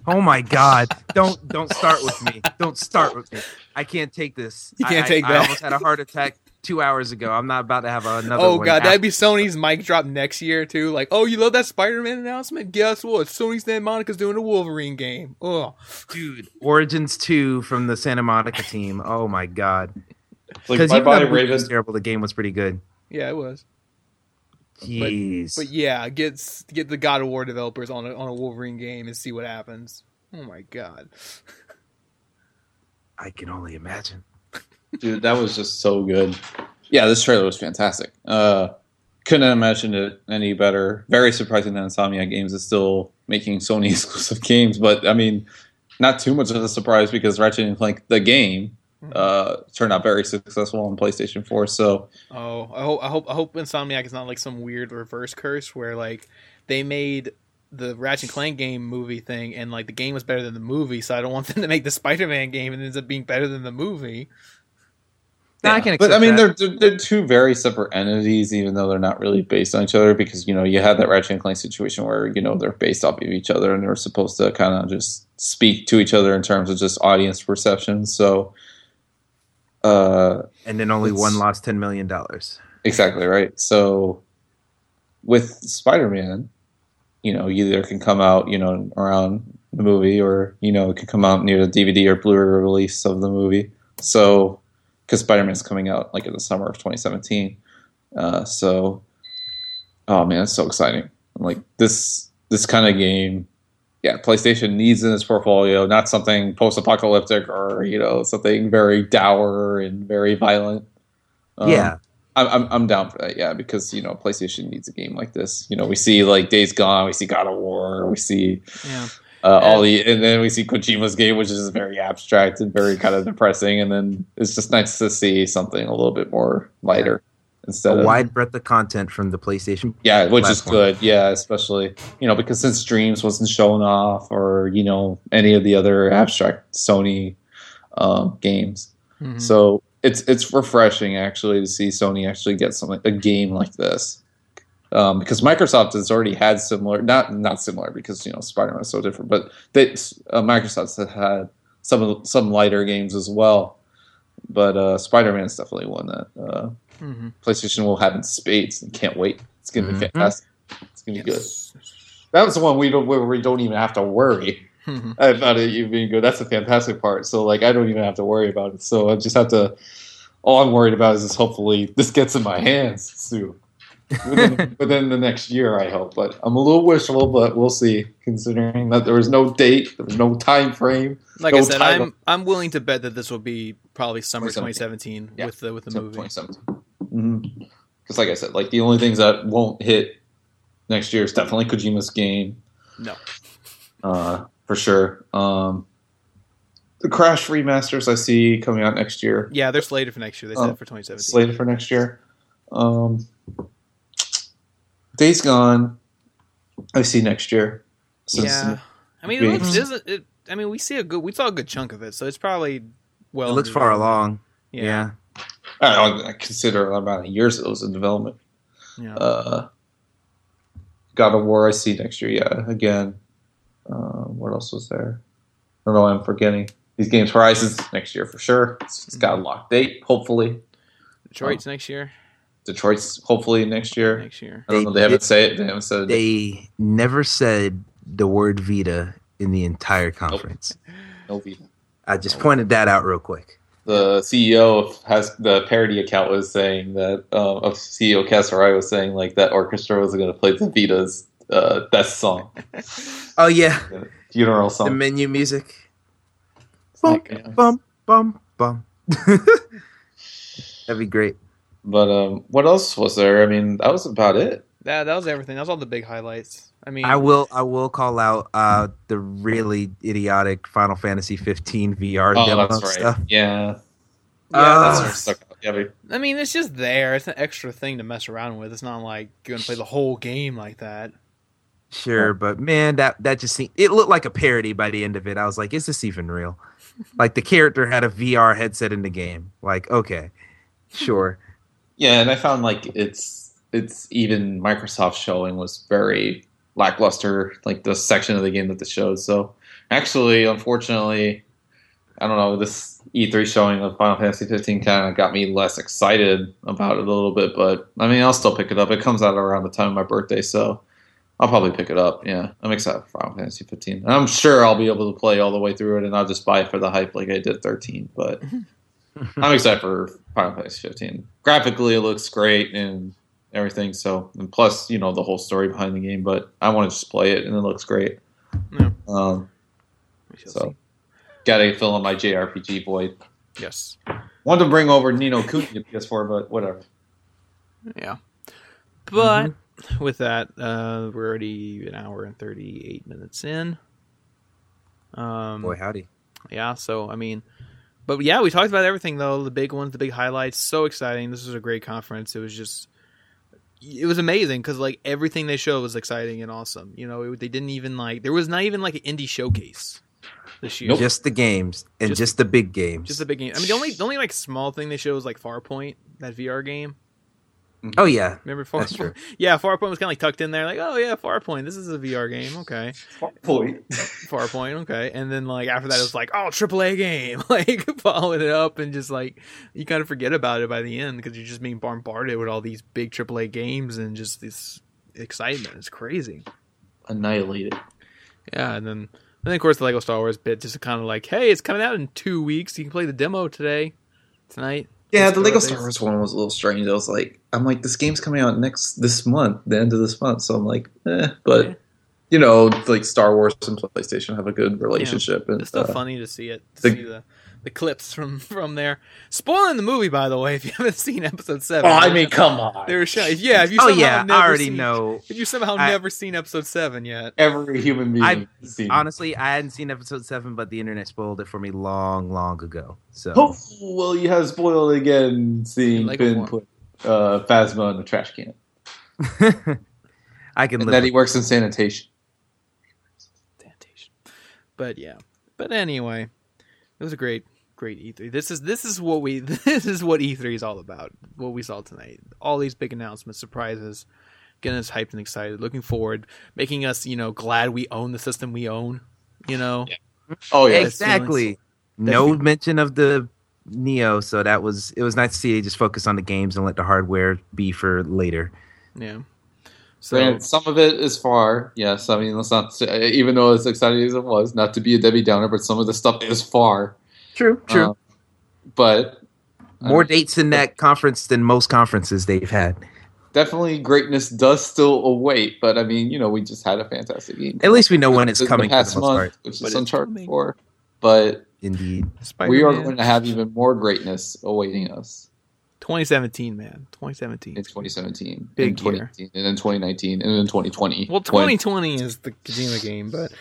Oh my god! Don't don't start with me. Don't start with me. I can't take this. You can't I- take I, that. I almost had a heart attack two hours ago. I'm not about to have another. oh one god, after. that'd be Sony's mic drop next year too. Like, oh, you love that Spider-Man announcement? Guess what? Sony Santa Monica's doing a Wolverine game. Oh, dude. Origins two from the Santa Monica team. Oh my god! It's like Because bye even bye though the movie was Raven. terrible, the game was pretty good. yeah, it was. Jeez. But yeah, get get the God of War developers on a on a Wolverine game and see what happens. Oh my god. I can only imagine. Dude, that was just so good. Yeah, this trailer was fantastic. Uh, couldn't have imagined it any better. Very surprising that Insomniac Games is still making Sony exclusive games, but I mean, not too much of a surprise because Ratchet and Clank, the game, uh, turned out very successful on PlayStation 4. So Oh, I hope I hope I hope Insomniac is not like some weird reverse curse where like they made the Ratchet and Clank game movie thing and like the game was better than the movie, so I don't want them to make the Spider-Man game and it ends up being better than the movie. No, I Yeah, can but I mean, that. they're, they're they're two very separate entities, even though they're not really based on each other. Because you know, you had that Ratchet and Clank situation where you know they're based off of each other, and they're supposed to kind of just speak to each other in terms of just audience perception. So, uh, and then only one lost ten million dollars. exactly right. So, with Spider Man, you know, either can come out, you know, around the movie, or you know, it could come out near the DVD or Blu-ray release of the movie. So, because Spider Man's coming out like in the summer of 2017, uh, so oh man, it's so exciting! Like this, this kind of game, yeah, PlayStation needs in its portfolio, not something post-apocalyptic or you know something very dour and very violent. Um, yeah, I'm, I'm I'm down for that. Yeah, because you know PlayStation needs a game like this. You know, we see like Days Gone, we see God of War, we see Yeah. Uh, all the, and then we see Kojima's game, which is very abstract and very kind of depressing. And then it's just nice to see something a little bit more lighter instead a of wide breadth of content from the PlayStation. yeah, which is good. Yeah, especially you know because since Dreams wasn't shown off or you know any of the other abstract Sony um, games, Mhm. so it's it's refreshing actually to see Sony actually get something a game like this. Um, because Microsoft has already had similar, not not similar because you know Spider-Man is so different, but they, uh, Microsoft has had some some lighter games as well. But uh, Spider-Man is definitely one that uh, Mhm. PlayStation will have in spades. and can't wait. It's gonna be Mhm. fantastic. It's gonna be good. That was the one we don't where we don't even have to worry Mhm. about it even being good. That's the fantastic part. So like I don't even have to worry about it. So I just have to. All I'm worried about is just hopefully this gets in my hands soon. Within, within the next year, I hope. But I'm a little wishful, but we'll see. Considering that there was no date, there was no time frame. Like I said. I'm I'm willing to bet that this will be probably summer 2017. 2017 Yeah. with the with the So, movie. 2017. Because, like I said, like the only things that won't hit next year is definitely Kojima's game. No. uh, for sure. Um, the Crash remasters I see coming out next year, Yeah, they're slated for next year. They said for 2017. slated for next year. Um, Days Gone, I see next year. Since yeah, I mean, it looks. Isn't it? I mean, we see a good. We saw a good chunk of it, so it's probably well. it looks far along. Yeah, Yeah. I, don't, I consider the amount of years it was in development. yeah. Uh, God of War, I see next year. Yeah, again. Uh, what else was there? I don't know. I'm forgetting these games. Horizons next year for sure. It's, it's got a locked date. Hopefully, Detroit's next year. Detroit's hopefully next year. Next year. I don't know. They haven't said it. They haven't said it. They never said the word Vita in the entire conference. No Vita. I just pointed that out real quick. the CEO of has the parody account was saying that uh, of CEO Kaz Hirai was saying like that orchestra was going to play the Vita's uh, best song, Oh yeah, funeral song. the menu music. Like, Yeah. Bum bum bum. That'd be great. But um, what else was there? I mean, that was about it. Yeah, that was everything. That was all the big highlights. I mean, I will I will call out uh the really idiotic Final Fantasy 15 VR Oh, demo that's right. stuff. Yeah, Yeah, Uh, that's That's stuck out. Yeah, I mean, it's just there. It's an extra thing to mess around with. It's not like you're gonna play the whole game like that. Sure, but man, that that just seemed it looked like a parody by the end of it. I was like, is this even real? like the character had a VR headset in the game. Like, okay, sure. Yeah, and I found like it's it's even Microsoft showing was very lackluster. Like the section of the game that they showed. So actually, unfortunately, I don't know. This E3 showing of Final Fantasy 15 kind of got me less excited about it a little bit. But I mean, I'll still pick it up. It comes out around the time of my birthday, so I'll probably pick it up. Yeah, I'm excited for Final Fantasy 15. I'm sure I'll be able to play all the way through it, and I'll just buy it for the hype like I did 13. But I'm excited for Final Fantasy 15. Graphically, it looks great and everything. So, and plus, you know, the whole story behind the game. But I want to just play it, and it looks great. Yeah. Um, We shall so, gotta fill in my JRPG void. Yes. Wanted to bring over Ni no Kuni to PS4, but whatever. Yeah. But with that, uh, we're already an hour and 38 minutes in. Um, Boy, howdy. yeah, so, I mean, but yeah, we talked about everything though. The big ones, the big highlights. So exciting! This was a great conference. It was just, it was amazing because like everything they showed was exciting and awesome. You know, it, they didn't even like there was not even like an indie showcase this year. Nope. Just the games and Just- just, the big games. Just the big game. I mean, the only the only like small thing they showed was like Farpoint, that VR game. Mm-hmm. oh yeah, Remember That's Farpoint? true. Yeah, Farpoint was kind of like tucked in there. Like, oh yeah, Farpoint. This is a VR game. Okay, Point. Farpoint. Okay, and then like after that, it was like, oh, AAA game. Like following it up and just like you kind of forget about it by the end because you're just being bombarded with all these big AAA games and just this excitement. It's crazy. Annihilated. Yeah, and then and then of course the Lego Star Wars bit just kind of like, hey, it's coming out in two weeks. You can play the demo today, tonight. Yeah, It's the Lego Star Wars one was a little strange. I was like, I'm like, this game's coming out next this month, the end of this month. So I'm like, eh. But Yeah. you know, like Star Wars and PlayStation have a good relationship, and It's still uh, funny to see it, to the- see the the clips from from there. Spoiling the movie, by the way, if you haven't seen episode seven. Oh, I mean, come on. they were showing. Yeah, if you oh somehow yeah, never I already seen, know. If you somehow I- never seen episode seven yet, Every human being. I- has seen. Honestly, I hadn't seen episode seven, but the internet spoiled it for me long, long ago. So Oh, well, you have spoiled again seeing Lego Finn form. put uh, Phasma in the trash can, I can and live. that he with- works in sanitation. Sanitation. But yeah. But anyway, it was a great, great E3. This is this is what we this is what E3 is all about. What we saw tonight. All these big announcements, surprises, getting us hyped and excited, looking forward, making us you know glad we own the system we own. You know, Oh yeah, exactly. No mention of the Neo, so that was it was nice to see they just focus on the games and let the hardware be for later. yeah. So Granted, some of it is far. Yes, I mean let's not. Even though as exciting as it was, not to be a Debbie Downer, but some of the stuff is far. True, true. Um, but More dates in that conference than most conferences they've had. definitely greatness does still await. But I mean, you know, we just had a fantastic game. At least we know when it's The- the coming for past the most month, part. which But is Uncharted coming. Four. But Indeed. we are going to have even more greatness awaiting us 2017, man. 2017. It's 2017, Big in 2018, and then 2019, and then 2020. Well, 2020 is the Kojima game, but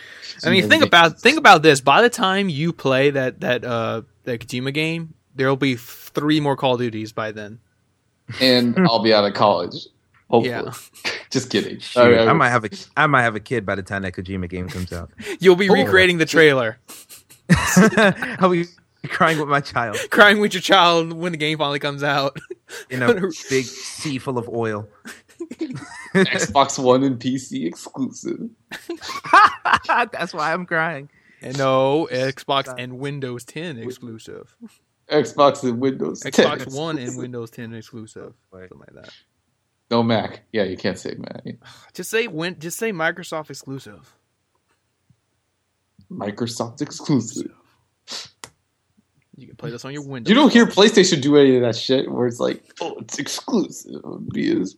I mean, think about think about this. By the time you play that that uh that Kojima game, there'll be three more Call of Duties by then. and I'll be out of college. Hopefully, Yeah. just kidding. Shoot, I mean, I might have a I might have a kid by the time that Kojima game comes out. You'll be Oh. recreating the trailer, I'll be crying with my child crying with your child when the game finally comes out. in a big sea full of oil. Xbox One and PC exclusive. That's why I'm crying. And no, Xbox and Windows 10 exclusive. Xbox and Windows. 10 Xbox One and. Windows 10 exclusive. Right. Something like that. No Mac. Yeah, you can't say Mac. Just say win. Just say Microsoft exclusive. Microsoft exclusive. You can play this on your Windows. You don't hear PlayStation do any of that shit where it's like, oh, it's exclusive because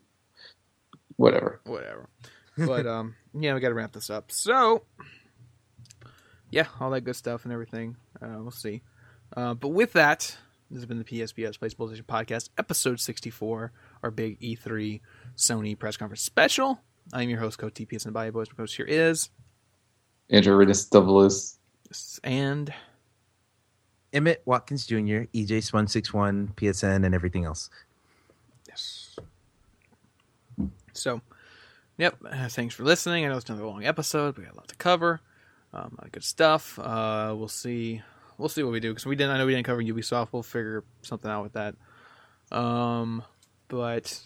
whatever. whatever. But um, yeah, we got to wrap this up. So, yeah, all that good stuff and everything. Uh, we'll see. Uh, but with that, this has been the Plays PlayStation Podcast, episode sixty-four, our big E3 Sony press conference special. I'm your host, Code TPS and Bio Boys. My host here is Andrew Ridis double and Emmett Watkins Jr., EJ161, PSN, and everything else. Yes. So, yep. Uh, thanks for listening. I know it's another long episode. We got a lot to cover. Um, a lot of good stuff. Uh, we'll see. We'll see what we do because we didn't. I know we didn't cover Ubisoft. We'll figure something out with that. Um, but,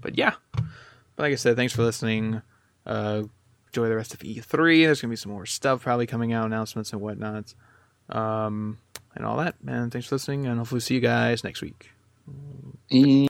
but yeah. But like I said, thanks for listening. Uh, enjoy the rest of E3. There's gonna be some more stuff probably coming out, announcements and whatnot. Um, and all that, And Thanks for listening, and hopefully see you guys next week. E